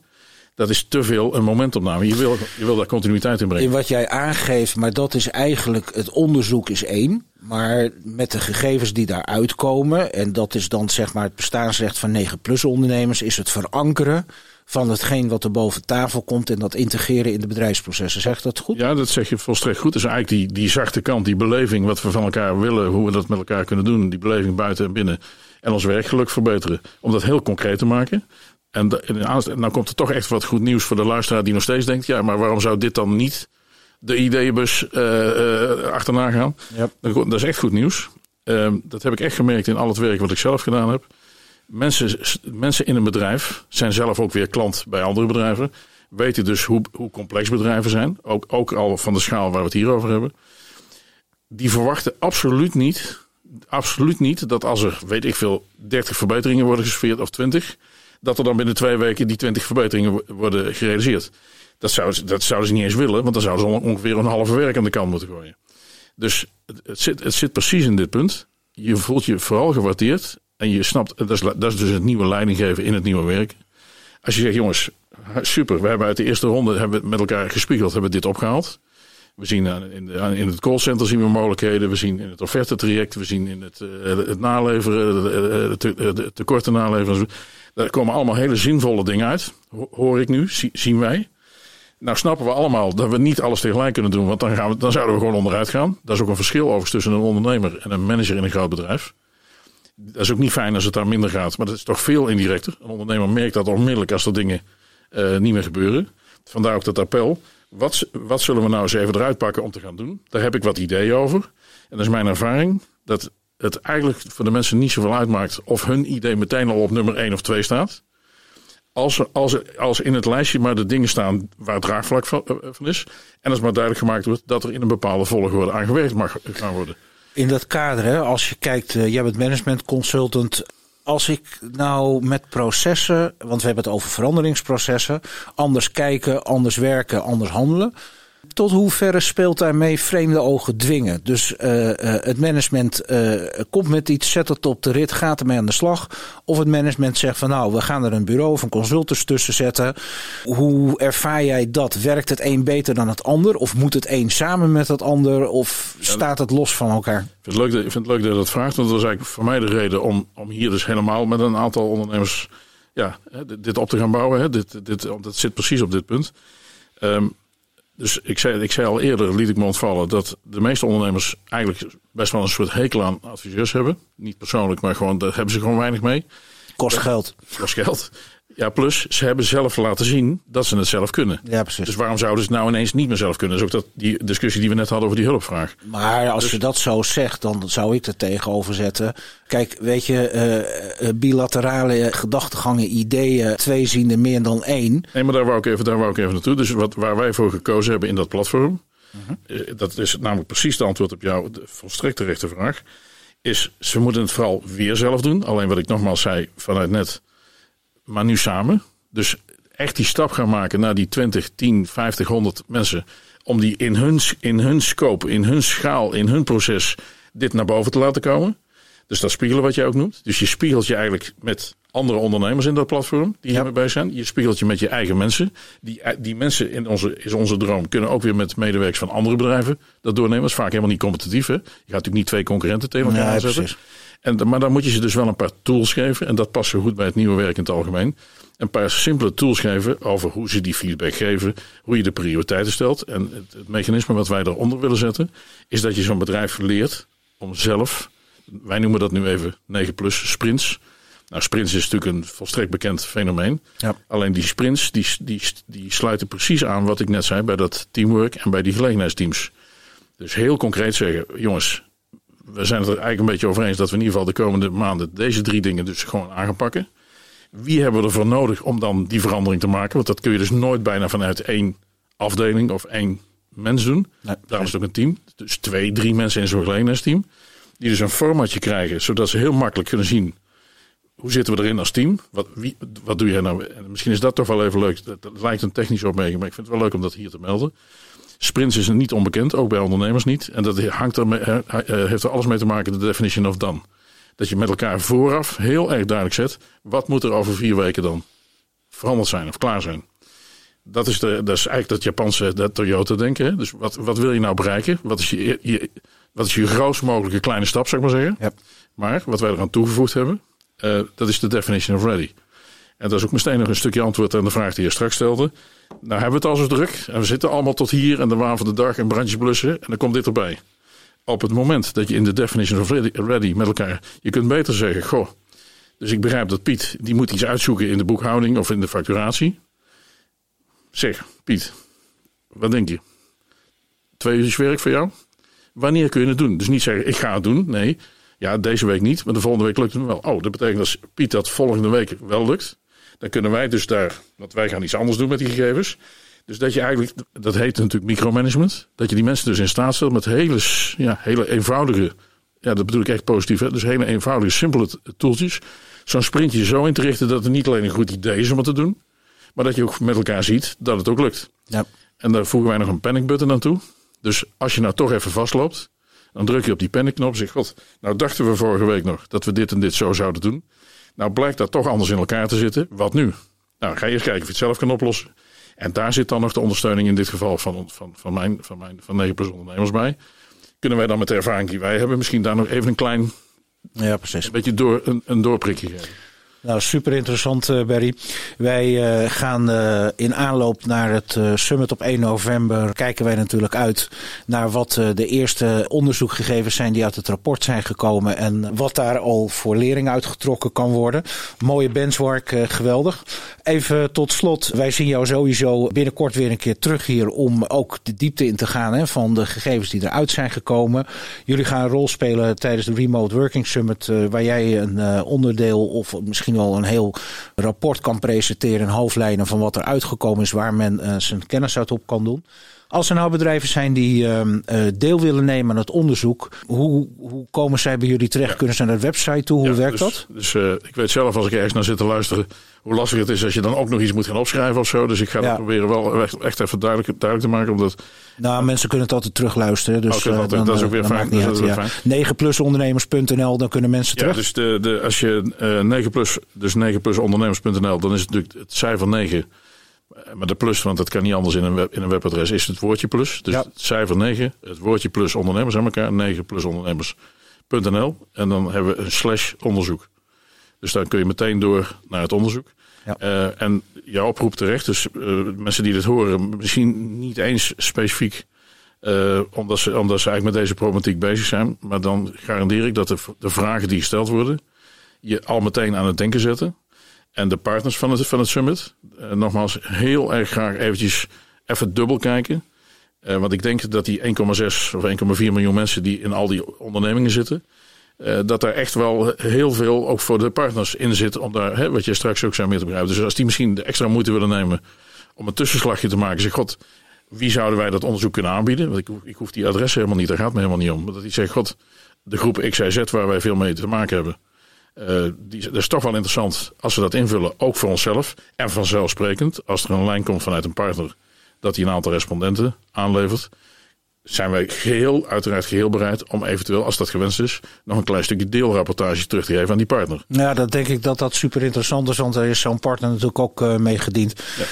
Dat is te veel een momentopname. Je wil, je wil daar continuïteit in brengen. In wat jij aangeeft, maar dat is eigenlijk het onderzoek is één. Maar met de gegevens die daaruit komen, en dat is dan zeg maar het bestaansrecht van 9 plus ondernemers, is het verankeren van hetgeen wat er boven tafel komt en dat integreren in de bedrijfsprocessen. Zeg dat goed? Ja, dat zeg je volstrekt goed. Dus eigenlijk die, die zachte kant, die beleving, wat we van elkaar willen, hoe we dat met elkaar kunnen doen, die beleving buiten en binnen. En ons werkgeluk verbeteren. Om dat heel concreet te maken. En nou komt er toch echt wat goed nieuws voor de luisteraar die nog steeds denkt: ja, maar waarom zou dit dan niet de ideeënbus uh, achterna gaan? Ja. Dat is echt goed nieuws. Uh, dat heb ik echt gemerkt in al het werk wat ik zelf gedaan heb. Mensen, mensen in een bedrijf zijn zelf ook weer klant bij andere bedrijven. Weten dus hoe, hoe complex bedrijven zijn. Ook, ook al van de schaal waar we het hier over hebben. Die verwachten absoluut niet, absoluut niet dat als er, weet ik veel, 30 verbeteringen worden gesfeerd of 20, dat er dan binnen twee weken die 20 verbeteringen worden gerealiseerd. Dat zouden, dat zouden ze niet eens willen, want dan zouden ze ongeveer een halve werk aan de kant moeten gooien. Dus het, het, zit, het zit precies in dit punt. Je voelt je vooral gewaardeerd en je snapt, dat is, dat is dus het nieuwe leidinggeven in het nieuwe werk. Als je zegt, jongens, super, we hebben uit de eerste ronde hebben met elkaar gespiegeld, hebben we dit opgehaald. We zien in, de, in het callcenter zien we mogelijkheden. We zien in het offerte-traject. We zien in het, eh, het naleveren, het tekorten naleveren. Daar komen allemaal hele zinvolle dingen uit. Hoor ik nu, zien wij. Nou snappen we allemaal dat we niet alles tegelijk kunnen doen. Want dan, gaan we, dan zouden we gewoon onderuit gaan. Dat is ook een verschil overigens tussen een ondernemer en een manager in een groot bedrijf. Dat is ook niet fijn als het daar minder gaat. Maar dat is toch veel indirecter. Een ondernemer merkt dat onmiddellijk als er dingen uh, niet meer gebeuren. Vandaar ook dat appel. Wat, wat zullen we nou eens even eruit pakken om te gaan doen? Daar heb ik wat ideeën over. En dat is mijn ervaring. Dat het eigenlijk voor de mensen niet zoveel uitmaakt of hun idee meteen al op nummer 1 of 2 staat. Als, als, als in het lijstje maar de dingen staan waar het draagvlak van, eh, van is. En als maar duidelijk gemaakt wordt dat er in een bepaalde volgorde aan gewerkt mag gaan worden. In dat kader, hè, als je kijkt, uh, jij bent management consultant. Als ik nou met processen, want we hebben het over veranderingsprocessen, anders kijken, anders werken, anders handelen. Tot hoeverre speelt daarmee vreemde ogen dwingen? Dus uh, uh, het management uh, komt met iets, zet het op de rit, gaat ermee aan de slag. Of het management zegt van nou, we gaan er een bureau of een consultants tussen zetten. Hoe ervaar jij dat? Werkt het een beter dan het ander? Of moet het een samen met het ander? Of staat het los van elkaar? Ik vind het leuk dat, ik vind het leuk dat je dat vraagt. Want dat is eigenlijk voor mij de reden om, om hier dus helemaal met een aantal ondernemers ja, dit op te gaan bouwen. Hè. Dit, dit, dat zit precies op dit punt. Um, dus ik zei, ik zei al eerder, liet ik me ontvallen, dat de meeste ondernemers eigenlijk best wel een soort hekel aan adviseurs hebben. Niet persoonlijk, maar gewoon, daar hebben ze gewoon weinig mee. Kost geld. Kost geld. Ja, plus ze hebben zelf laten zien dat ze het zelf kunnen. Ja, precies. Dus waarom zouden ze het nou ineens niet meer zelf kunnen? Dat is ook dat, die discussie die we net hadden over die hulpvraag. Maar als je dat zo zegt, dan zou ik er tegenover zetten. Kijk, weet je, eh, eh, bilaterale gedachtegangen, ideeën, twee ziende meer dan één. Nee, maar daar wou ik even, daar wou ik even naartoe. Dus wat, waar wij voor gekozen hebben in dat platform, eh, dat is namelijk precies de antwoord op jouw volstrekt terechte vraag, is ze moeten het vooral weer zelf doen. Alleen wat ik nogmaals zei vanuit net, maar nu samen. Dus echt die stap gaan maken naar die 20, 10, 50, 100 mensen. Om die in hun, in hun scope, in hun schaal, in hun proces dit naar boven te laten komen. Dus dat spiegelen wat jij ook noemt. Dus je spiegelt je eigenlijk met andere ondernemers in dat platform die hierbij zijn. Je spiegelt je met je eigen mensen. Die, die mensen in onze, is onze droom kunnen ook weer met medewerkers van andere bedrijven dat doornemen. Dat is vaak helemaal niet competitief. Hè? Je gaat natuurlijk niet twee concurrenten tegen elkaar Ja, aanzetten. precies. En, maar dan moet je ze dus wel een paar tools geven. En dat past zo goed bij het nieuwe werk in het algemeen. Een paar simpele tools geven over hoe ze die feedback geven. Hoe je de prioriteiten stelt. En het, het mechanisme wat wij eronder willen zetten. Is dat je zo'n bedrijf leert om zelf. Wij noemen dat nu even 9 plus sprints. Nou, sprints is natuurlijk een volstrekt bekend fenomeen. Ja. Alleen die sprints die, die, die sluiten precies aan wat ik net zei bij dat teamwork en bij die gelegenheidsteams. Dus heel concreet zeggen, jongens, we zijn het er eigenlijk een beetje over eens dat we in ieder geval de komende maanden deze drie dingen dus gewoon aan gaan pakken. Wie hebben we ervoor nodig om dan die verandering te maken? Want dat kun je dus nooit bijna vanuit één afdeling of één mens doen. Nee, Daarom is het ook een team. Dus twee, drie mensen in zo'n gelegenheidsteam. Die dus een formatje krijgen, zodat ze heel makkelijk kunnen zien hoe zitten we erin als team? Wat, wie, wat doe jij nou? En misschien is dat toch wel even leuk. Dat, dat lijkt een technische opmerking, maar ik vind het wel leuk om dat hier te melden. Sprints is niet onbekend, ook bij ondernemers niet. En dat hangt er, eh, heeft er alles mee te maken, de definition of done. Dat je met elkaar vooraf heel erg duidelijk zet, wat moet er over vier weken dan veranderd zijn of klaar zijn. Dat is, de, dat is eigenlijk dat Japanse dat Toyota denken. Hè? Dus wat, wat wil je nou bereiken? Wat is je, je, wat is je grootst mogelijke kleine stap, zou ik maar zeggen. Ja. Maar wat wij eraan toegevoegd hebben, uh, dat is de definition of ready. En dat is ook meteen nog een stukje antwoord aan de vraag die je straks stelde. Nou hebben we het al zo druk. En we zitten allemaal tot hier en de waan van de dag en brandjes blussen. En dan komt dit erbij. Op het moment dat je in de definition of ready, ready met elkaar... Je kunt beter zeggen, goh... Dus ik begrijp dat Piet, die moet iets uitzoeken in de boekhouding of in de facturatie. Zeg, Piet, wat denk je? Twee uurtjes werk voor jou? Wanneer kun je het doen? Dus niet zeggen, ik ga het doen. Nee, ja, deze week niet, maar de volgende week lukt het wel. Oh, dat betekent dat Piet dat volgende week wel lukt. Dan kunnen wij dus daar, want wij gaan iets anders doen met die gegevens. Dus dat je eigenlijk, dat heet natuurlijk micromanagement. Dat je die mensen dus in staat stelt met hele, ja, hele eenvoudige, ja, dat bedoel ik echt positief, hè? dus hele eenvoudige, simpele toeltjes. Zo'n sprintje zo in te richten dat het niet alleen een goed idee is om het te doen, maar dat je ook met elkaar ziet dat het ook lukt. Ja. En daar voegen wij nog een panic button aan toe. Dus als je nou toch even vastloopt, dan druk je op die panicknop en zeg: God, nou dachten we vorige week nog dat we dit en dit zo zouden doen. Nou blijkt dat toch anders in elkaar te zitten. Wat nu? Nou, ga je eens kijken of je het zelf kan oplossen. En daar zit dan nog de ondersteuning in dit geval van, van, van, mijn, van, mijn, van 9 plus ondernemers bij. Kunnen wij dan met de ervaring die wij hebben misschien daar nog even een klein ja, precies. een beetje door, een, een doorprikje geven? Nou, super interessant, uh, Barry. Wij uh, gaan uh, in aanloop naar het summit op 1 november. kijken wij natuurlijk uit naar wat de eerste onderzoekgegevens zijn die uit het rapport zijn gekomen. en wat daar al voor lering uitgetrokken kan worden. Mooie benchmark, geweldig. Even tot slot, wij zien jou sowieso binnenkort weer een keer terug hier. om ook de diepte in te gaan hè, van de gegevens die eruit zijn gekomen. Jullie gaan een rol spelen tijdens de Remote Working Summit. waar jij een onderdeel of misschien wel een heel rapport kan presenteren hoofdlijnen van wat er uitgekomen is, waar men uh, zijn kennis uit op kan doen. Als er nou bedrijven zijn die uh, deel willen nemen aan het onderzoek, hoe, hoe komen zij bij jullie terecht? Ja. Kunnen ze naar de website toe? Hoe ja, werkt dus, dat? Dus uh, ik weet zelf als ik ergens naar zit te luisteren, hoe lastig het is als je dan ook nog iets moet gaan opschrijven of zo. Dus ik ga ja. dat proberen wel echt, echt even duidelijk, duidelijk te maken. Omdat, nou, mensen kunnen het altijd terugluisteren. Dus okay, dan, dat is ook weer fijn. Uit, ja. 9plusondernemers.nl, dan kunnen mensen terug. Ja, dus de, de, als je uh, 9 plus, dus 9 plusondernemers.nl, dan is het natuurlijk het cijfer 9. Maar de plus, want dat kan niet anders in een, web, in een webadres, is het woordje plus. Dus ja. het cijfer 9, het woordje plus ondernemers aan elkaar, 9 plus ondernemers.nl. En dan hebben we een slash onderzoek. Dus dan kun je meteen door naar het onderzoek. Ja. Uh, en jouw oproep terecht, dus uh, mensen die dit horen, misschien niet eens specifiek uh, omdat, ze, omdat ze eigenlijk met deze problematiek bezig zijn. Maar dan garandeer ik dat de, de vragen die gesteld worden, je al meteen aan het denken zetten. En de partners van het, van het summit, uh, nogmaals, heel erg graag eventjes even dubbel kijken. Uh, want ik denk dat die 1,6 of 1,4 miljoen mensen die in al die ondernemingen zitten, uh, dat daar echt wel heel veel ook voor de partners in zit om daar, hè, wat je straks ook zei, mee te begrijpen. Dus als die misschien de extra moeite willen nemen om een tussenslagje te maken, zeg god, wie zouden wij dat onderzoek kunnen aanbieden? Want ik, ik hoef die adressen helemaal niet, daar gaat me helemaal niet om. Maar dat die zegt, god, de groep XIZ waar wij veel mee te maken hebben, uh, die, dat is toch wel interessant als we dat invullen, ook voor onszelf. En vanzelfsprekend, als er een lijn komt vanuit een partner, dat hij een aantal respondenten aanlevert. Zijn wij geheel, uiteraard geheel bereid om eventueel, als dat gewenst is, nog een klein stukje deelrapportage terug te geven aan die partner. Ja, dat denk ik dat dat super interessant is, want er is zo'n partner natuurlijk ook uh, meegediend. Ja.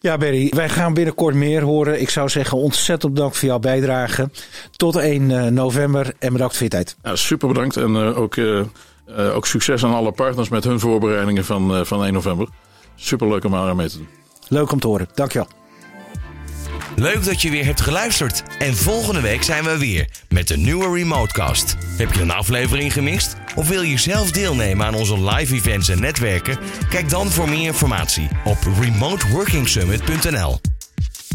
Ja, Berry, wij gaan binnenkort meer horen. Ik zou zeggen, ontzettend bedankt voor jouw bijdrage. Tot 1 uh, november en bedankt voor je tijd. Ja, super bedankt en uh, ook, uh, ook succes aan alle partners met hun voorbereidingen van, van 1 november. Super leuk om aan mee te doen. Leuk om te horen. Dankjewel. Leuk dat je weer hebt geluisterd. En volgende week zijn we weer met een nieuwe Remotecast. Heb je een aflevering gemist? Of wil je zelf deelnemen aan onze live events en netwerken? Kijk dan voor meer informatie op remoteworkingsummit.nl.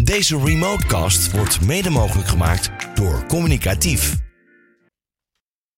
Deze Remotecast wordt mede mogelijk gemaakt door Communicatief.